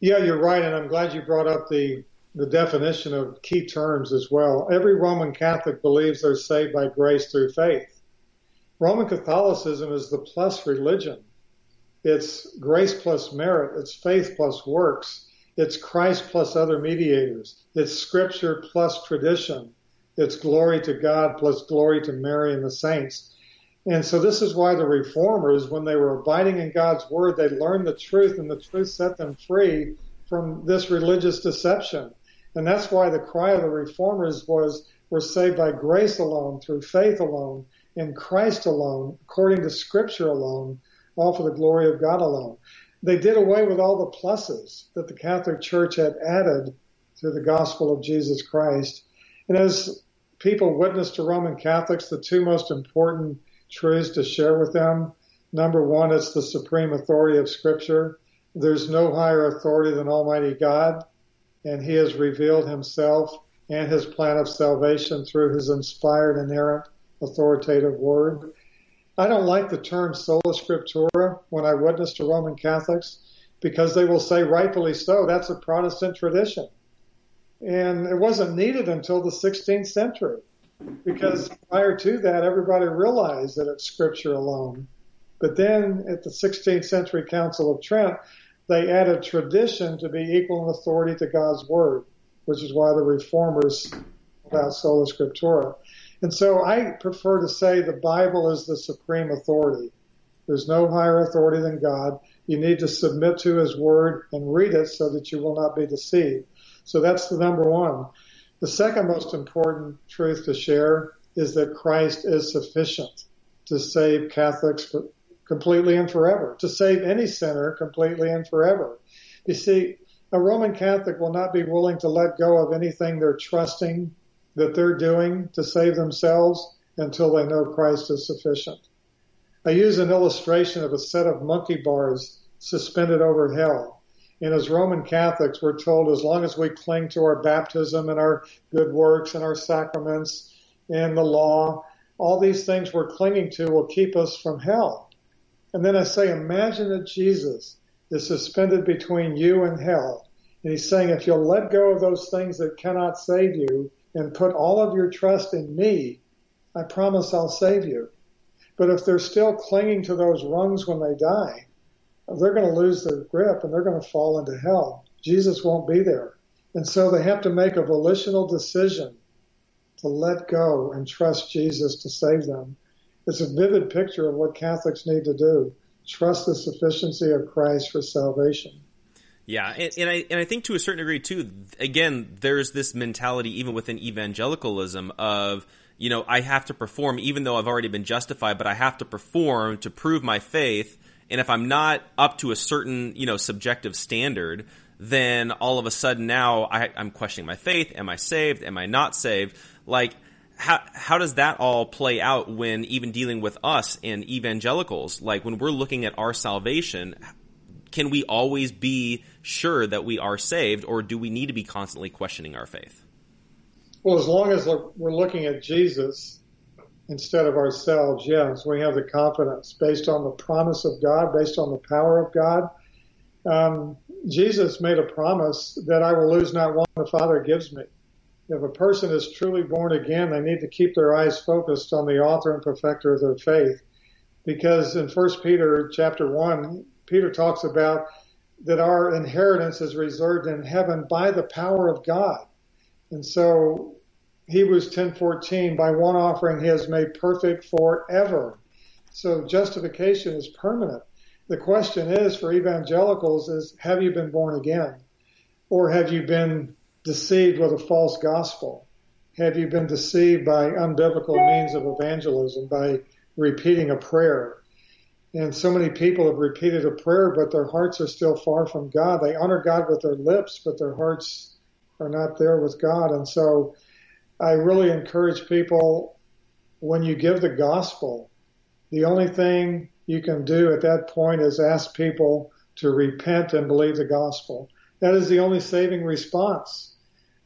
Yeah, you're right. And I'm glad you brought up the the definition of key terms as well. Every Roman Catholic believes they're saved by grace through faith. Roman Catholicism is the plus religion. It's grace plus merit. It's faith plus works. It's Christ plus other mediators. It's scripture plus tradition. It's glory to God plus glory to Mary and the saints. And so this is why the reformers, when they were abiding in God's word, they learned the truth and the truth set them free from this religious deception. And that's why the cry of the reformers was, we're saved by grace alone, through faith alone, in Christ alone, according to scripture alone, all for the glory of God alone. They did away with all the pluses that the Catholic Church had added to the gospel of Jesus Christ. And as people witness to Roman Catholics, the two most important truths to share with them, number one, it's the supreme authority of scripture. There's no higher authority than Almighty God and he has revealed himself and his plan of salvation through his inspired, inerrant, authoritative word. I don't like the term sola scriptura when I witness to Roman Catholics because they will say, rightfully so, that's a Protestant tradition. And it wasn't needed until the 16th century because prior to that, everybody realized that it's scripture alone. But then at the 16th century Council of Trent, they added tradition to be equal in authority to God's word, which is why the reformers about sola scriptura. And so I prefer to say the Bible is the supreme authority. There's no higher authority than God. You need to submit to his word and read it so that you will not be deceived. So that's the number one. The second most important truth to share is that Christ is sufficient to save Catholics completely and forever, to save any sinner completely and forever. You see, a Roman Catholic will not be willing to let go of anything they're trusting that they're doing to save themselves until they know Christ is sufficient. I use an illustration of a set of monkey bars suspended over hell. And as Roman Catholics, we're told as long as we cling to our baptism and our good works and our sacraments and the law, all these things we're clinging to will keep us from hell. And then I say, imagine that Jesus is suspended between you and hell. And he's saying, if you'll let go of those things that cannot save you, and put all of your trust in me, I promise I'll save you. But if they're still clinging to those rungs when they die, they're going to lose their grip and they're going to fall into hell. Jesus won't be there. And so they have to make a volitional decision to let go and trust Jesus to save them. It's a vivid picture of what Catholics need to do. Trust the sufficiency of Christ for salvation. Yeah, and, and, I and I think to a certain degree too. Again, there's this mentality even within evangelicalism of you know I have to perform even though I've already been justified, but I have to perform to prove my faith. And if I'm not up to a certain you know subjective standard, then all of a sudden now I, I'm questioning my faith. Am I saved? Am I not saved? Like how how does that all play out when even dealing with us and evangelicals? Like when we're looking at our salvation, can we always be sure that we are saved, or do we need to be constantly questioning our faith? Well, as long as we're looking at Jesus instead of ourselves, yes, we have the confidence based on the promise of God, based on the power of God. Um, Jesus made a promise that I will lose not one the Father gives me if a person is truly born again, they need to keep their eyes focused on the author and perfecter of their faith. Because in 1 Peter chapter 1, Peter talks about that our inheritance is reserved in heaven by the power of God. And so Hebrews 10:14 by one offering he has made perfect forever. So justification is permanent. The question is for evangelicals is have you been born again? Or have you been deceived with a false gospel? Have you been deceived by unbiblical means of evangelism, by repeating a prayer? And so many people have repeated a prayer, but their hearts are still far from God. They honor God with their lips, but their hearts are not there with God. And so I really encourage people when you give the gospel, the only thing you can do at that point is ask people to repent and believe the gospel. That is the only saving response.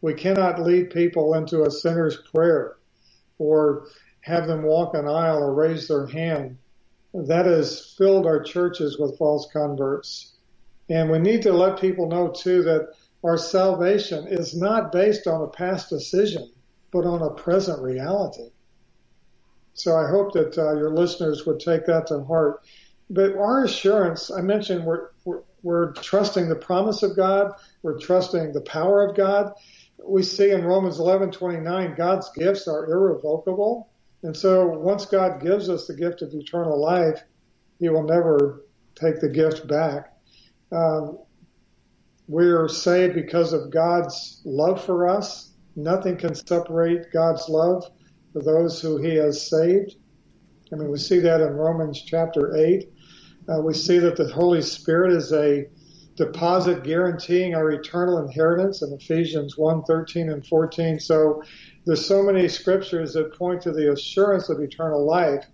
We cannot lead people into a sinner's prayer or have them walk an aisle or raise their hand. That has filled our churches with false converts. And we need to let people know too that our salvation is not based on a past decision, but on a present reality. So I hope that uh, your listeners would take that to heart. But our assurance, I mentioned we're, we're, we're trusting the promise of God. We're trusting the power of God we see in Romans 11:29, God's gifts are irrevocable, and so once God gives us the gift of eternal life, He will never take the gift back. Um, we're saved because of God's love for us. Nothing can separate God's love for those who He has saved. I mean, we see that in Romans chapter 8. Uh, we see that the Holy Spirit is a deposit guaranteeing our eternal inheritance in Ephesians 1, 13 and 14. So there's so many scriptures that point to the assurance of eternal life,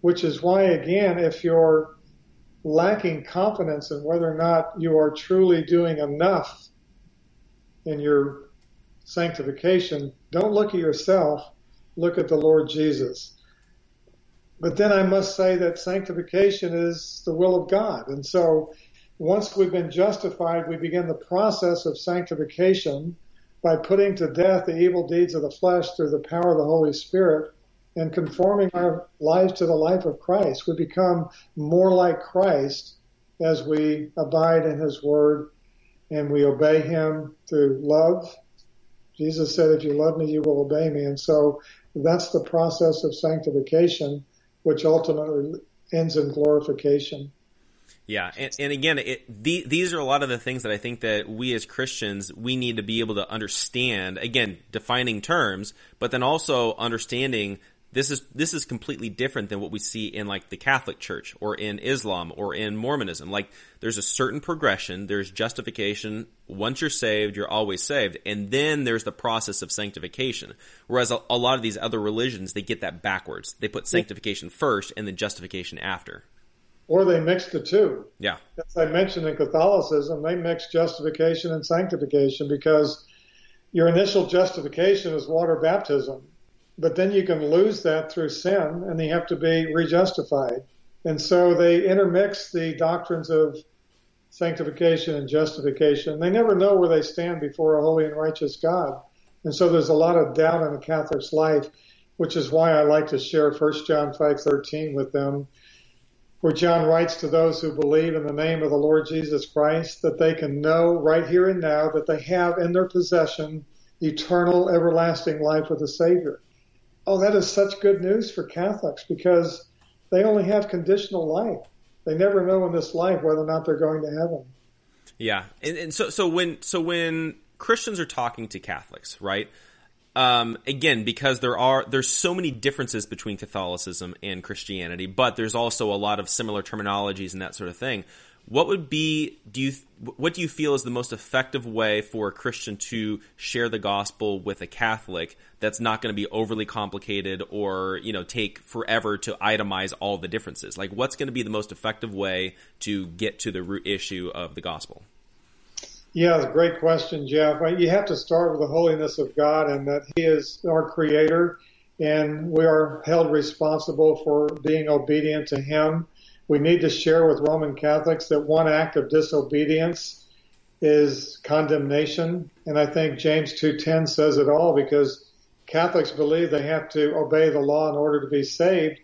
which is why again, if you're lacking confidence in whether or not you are truly doing enough in your sanctification, don't look at yourself, look at the Lord Jesus. But then I must say that sanctification is the will of God. And so once we've been justified, we begin the process of sanctification by putting to death the evil deeds of the flesh through the power of the Holy Spirit and conforming our lives to the life of Christ. We become more like Christ as we abide in His Word and we obey Him through love. Jesus said, if you love me, you will obey me. And so that's the process of sanctification, which ultimately ends in glorification. Yeah, and, and again, it, the, these are a lot of the things that I think that we as Christians we need to be able to understand. Again, defining terms, but then also understanding this is this is completely different than what we see in like the Catholic Church or in Islam or in Mormonism. Like there's a certain progression, there's justification. Once you're saved, you're always saved, and then there's the process of sanctification. Whereas a, a lot of these other religions, they get that backwards. They put sanctification first and then justification after or they mix the two. Yeah. As I mentioned in Catholicism, they mix justification and sanctification because your initial justification is water baptism, but then you can lose that through sin and you have to be rejustified. And so they intermix the doctrines of sanctification and justification. They never know where they stand before a holy and righteous God. And so there's a lot of doubt in a Catholic's life, which is why I like to share 1 John 5:13 with them, where John writes to those who believe in the name of the Lord Jesus Christ that they can know right here and now that they have in their possession eternal everlasting life with the Savior. Oh, that is such good news for Catholics because they only have conditional life. They never know in this life whether or not they're going to heaven. Yeah, and, and so so when so when Christians are talking to Catholics, right? Um, again, because there are there's so many differences between Catholicism and Christianity, but there's also a lot of similar terminologies and that sort of thing. What would be do you what do you feel is the most effective way for a Christian to share the gospel with a Catholic that's not going to be overly complicated or you know take forever to itemize all the differences? Like, what's going to be the most effective way to get to the root issue of the gospel? Yeah, great question, Jeff. You have to start with the holiness of God and that He is our creator and we are held responsible for being obedient to Him. We need to share with Roman Catholics that one act of disobedience is condemnation. And I think James 2.10 says it all because Catholics believe they have to obey the law in order to be saved.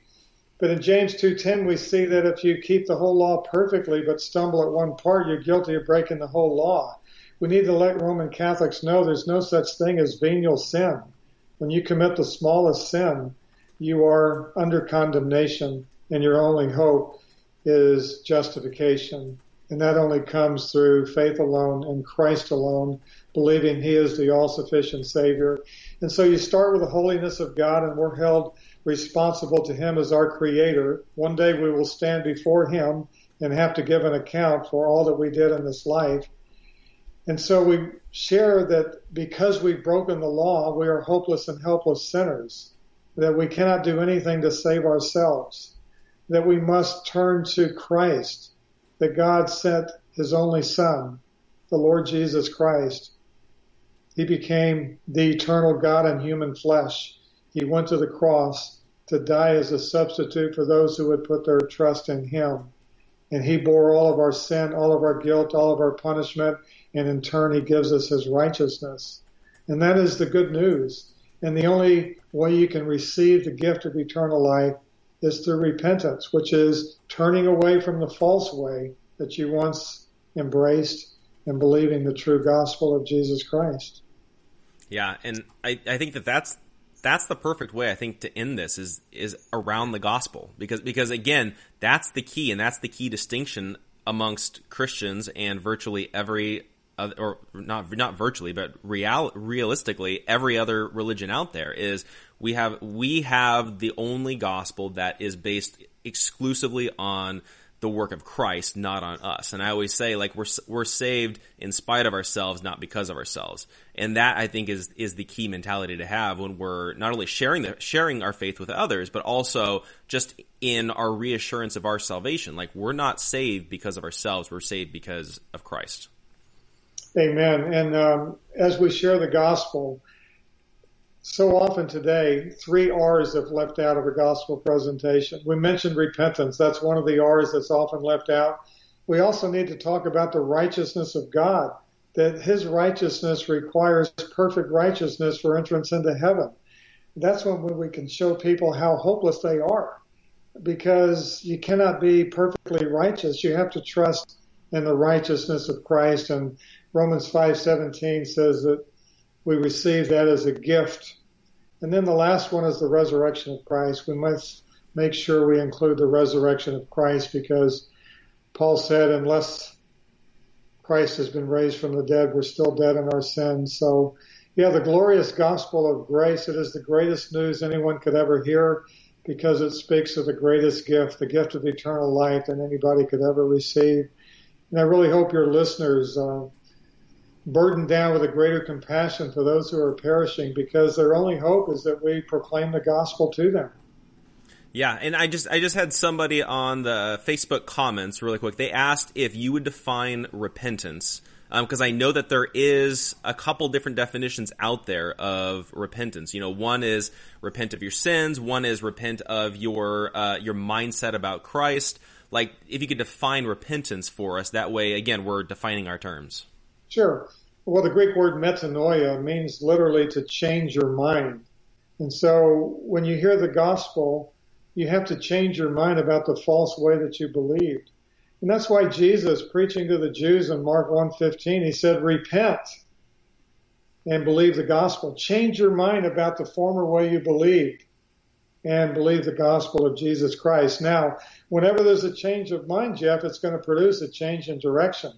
But in James 2.10 we see that if you keep the whole law perfectly but stumble at one part, you're guilty of breaking the whole law we need to let Roman Catholics know there's no such thing as venial sin. When you commit the smallest sin, you are under condemnation and your only hope is justification. And that only comes through faith alone and Christ alone, believing He is the all-sufficient Savior. And so you start with the holiness of God and we're held responsible to Him as our Creator. One day we will stand before Him and have to give an account for all that we did in this life. And so we share that because we've broken the law, we are hopeless and helpless sinners, that we cannot do anything to save ourselves, that we must turn to Christ, that God sent his only son, the Lord Jesus Christ. He became the eternal God in human flesh. He went to the cross to die as a substitute for those who would put their trust in him. And he bore all of our sin, all of our guilt, all of our punishment, and in turn he gives us his righteousness. And that is the good news. And the only way you can receive the gift of eternal life is through repentance, which is turning away from the false way that you once embraced and believing the true gospel of Jesus Christ. Yeah, and I, I think that that's that's the perfect way I think to end this is is around the gospel because because again that's the key and that's the key distinction amongst Christians and virtually every or not not virtually, but real realistically, every other religion out there is we have we have the only gospel that is based exclusively on the work of Christ, not on us. And I always say, like, we're, we're saved in spite of ourselves, not because of ourselves. And that, I think, is, is the key mentality to have when we're not only sharing the, sharing our faith with others, but also just in our reassurance of our salvation. Like, we're not saved because of ourselves, we're saved because of Christ. Amen. And um, as we share the gospel, so often today, three R's have left out of a gospel presentation. We mentioned repentance. That's one of the R's that's often left out. We also need to talk about the righteousness of God, that his righteousness requires perfect righteousness for entrance into heaven. That's when we can show people how hopeless they are because you cannot be perfectly righteous. You have to trust in the righteousness of Christ and Romans 5:17 says that we receive that as a gift. And then the last one is the resurrection of Christ. We must make sure we include the resurrection of Christ because Paul said unless Christ has been raised from the dead, we're still dead in our sins. So yeah, the glorious gospel of grace, it is the greatest news anyone could ever hear because it speaks of the greatest gift, the gift of eternal life that anybody could ever receive. And I really hope your listeners uh, burdened down with a greater compassion for those who are perishing because their only hope is that we proclaim the gospel to them. Yeah, and I just I just had somebody on the Facebook comments really quick. They asked if you would define repentance because um, I know that there is a couple different definitions out there of repentance. You know, one is repent of your sins, one is repent of your uh, your mindset about Christ. Like, if you could define repentance for us, that way, again, we're defining our terms. Sure. Well, the Greek word metanoia means literally to change your mind. And so when you hear the gospel, you have to change your mind about the false way that you believed. And that's why Jesus, preaching to the Jews in Mark 1.15, he said, repent and believe the gospel. Change your mind about the former way you believed and believe the gospel of Jesus Christ. Now, whenever there's a change of mind, Jeff, it's going to produce a change in direction,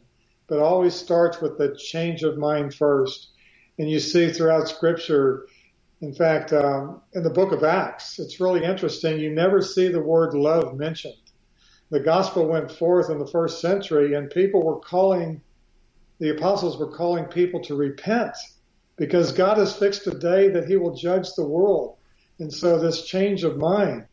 but always starts with the change of mind first. And you see throughout scripture, in fact, um, in the book of Acts, it's really interesting. You never see the word love mentioned. The gospel went forth in the first century and people were calling, the apostles were calling people to repent because God has fixed a day that he will judge the world. And so this change of mind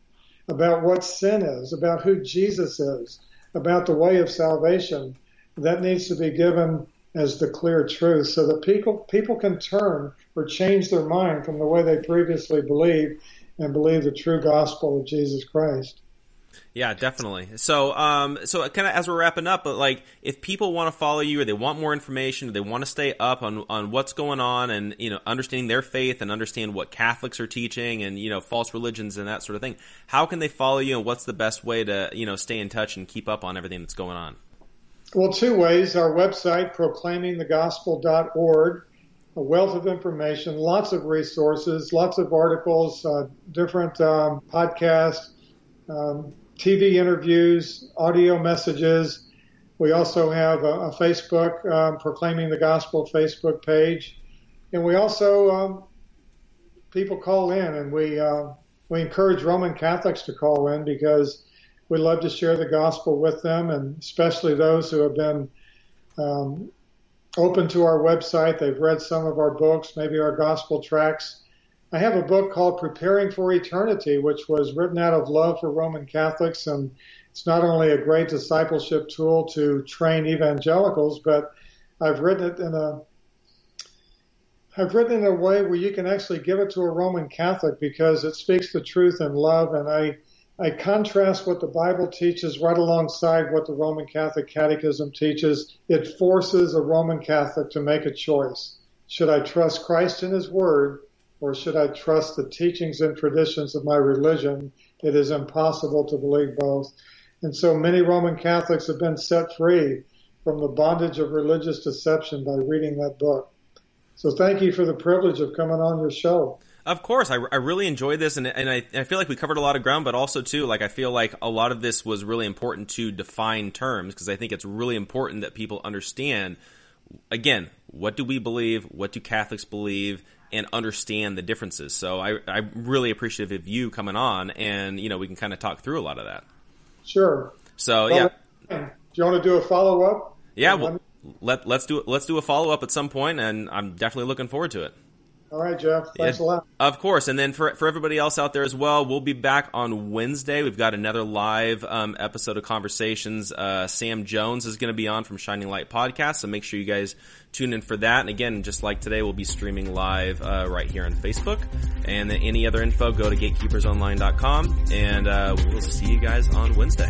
about what sin is, about who Jesus is, about the way of salvation, that needs to be given as the clear truth so that people, people can turn or change their mind from the way they previously believed and believe the true gospel of Jesus Christ. Yeah, definitely. So, um, so kind of as we're wrapping up, but like, if people want to follow you or they want more information, or they want to stay up on, on what's going on and, you know, understanding their faith and understand what Catholics are teaching and, you know, false religions and that sort of thing, how can they follow you and what's the best way to, you know, stay in touch and keep up on everything that's going on? Well, two ways. Our website, proclaimingthegospel.org, a wealth of information, lots of resources, lots of articles, uh, different um, podcasts, um, TV interviews, audio messages. We also have a, a Facebook um, proclaiming the gospel Facebook page, and we also um, people call in, and we uh, we encourage Roman Catholics to call in because we love to share the gospel with them, and especially those who have been um, open to our website. They've read some of our books, maybe our gospel tracts I have a book called Preparing for Eternity, which was written out of love for Roman Catholics. And it's not only a great discipleship tool to train evangelicals, but I've written it in a I've written it in a way where you can actually give it to a Roman Catholic because it speaks the truth in love and I I contrast what the Bible teaches right alongside what the Roman Catholic Catechism teaches. It forces a Roman Catholic to make a choice. Should I trust Christ and His Word or should I trust the teachings and traditions of my religion? It is impossible to believe both. And so many Roman Catholics have been set free from the bondage of religious deception by reading that book. So thank you for the privilege of coming on your show. Of course, I, I really enjoyed this, and, and I, I, feel like we covered a lot of ground, but also too, like I feel like a lot of this was really important to define terms because I think it's really important that people understand. Again, what do we believe? What do Catholics believe? and understand the differences. So I, I'm really appreciative of you coming on, and you know we can kind of talk through a lot of that. Sure. So well, yeah. Do you want to do a follow up? Yeah. Well, let let's do let's do a follow up at some point, and I'm definitely looking forward to it. All right, Jeff. Thanks yeah, a lot. Of course. And then for, for everybody else out there as well, we'll be back on Wednesday. We've got another live um, episode of Conversations. Uh, Sam Jones is going to be on from Shining Light Podcast, so make sure you guys tune in for that. And again, just like today, we'll be streaming live uh, right here on Facebook. And any other info, go to gatekeepersonline.com, and uh, we'll see you guys on Wednesday.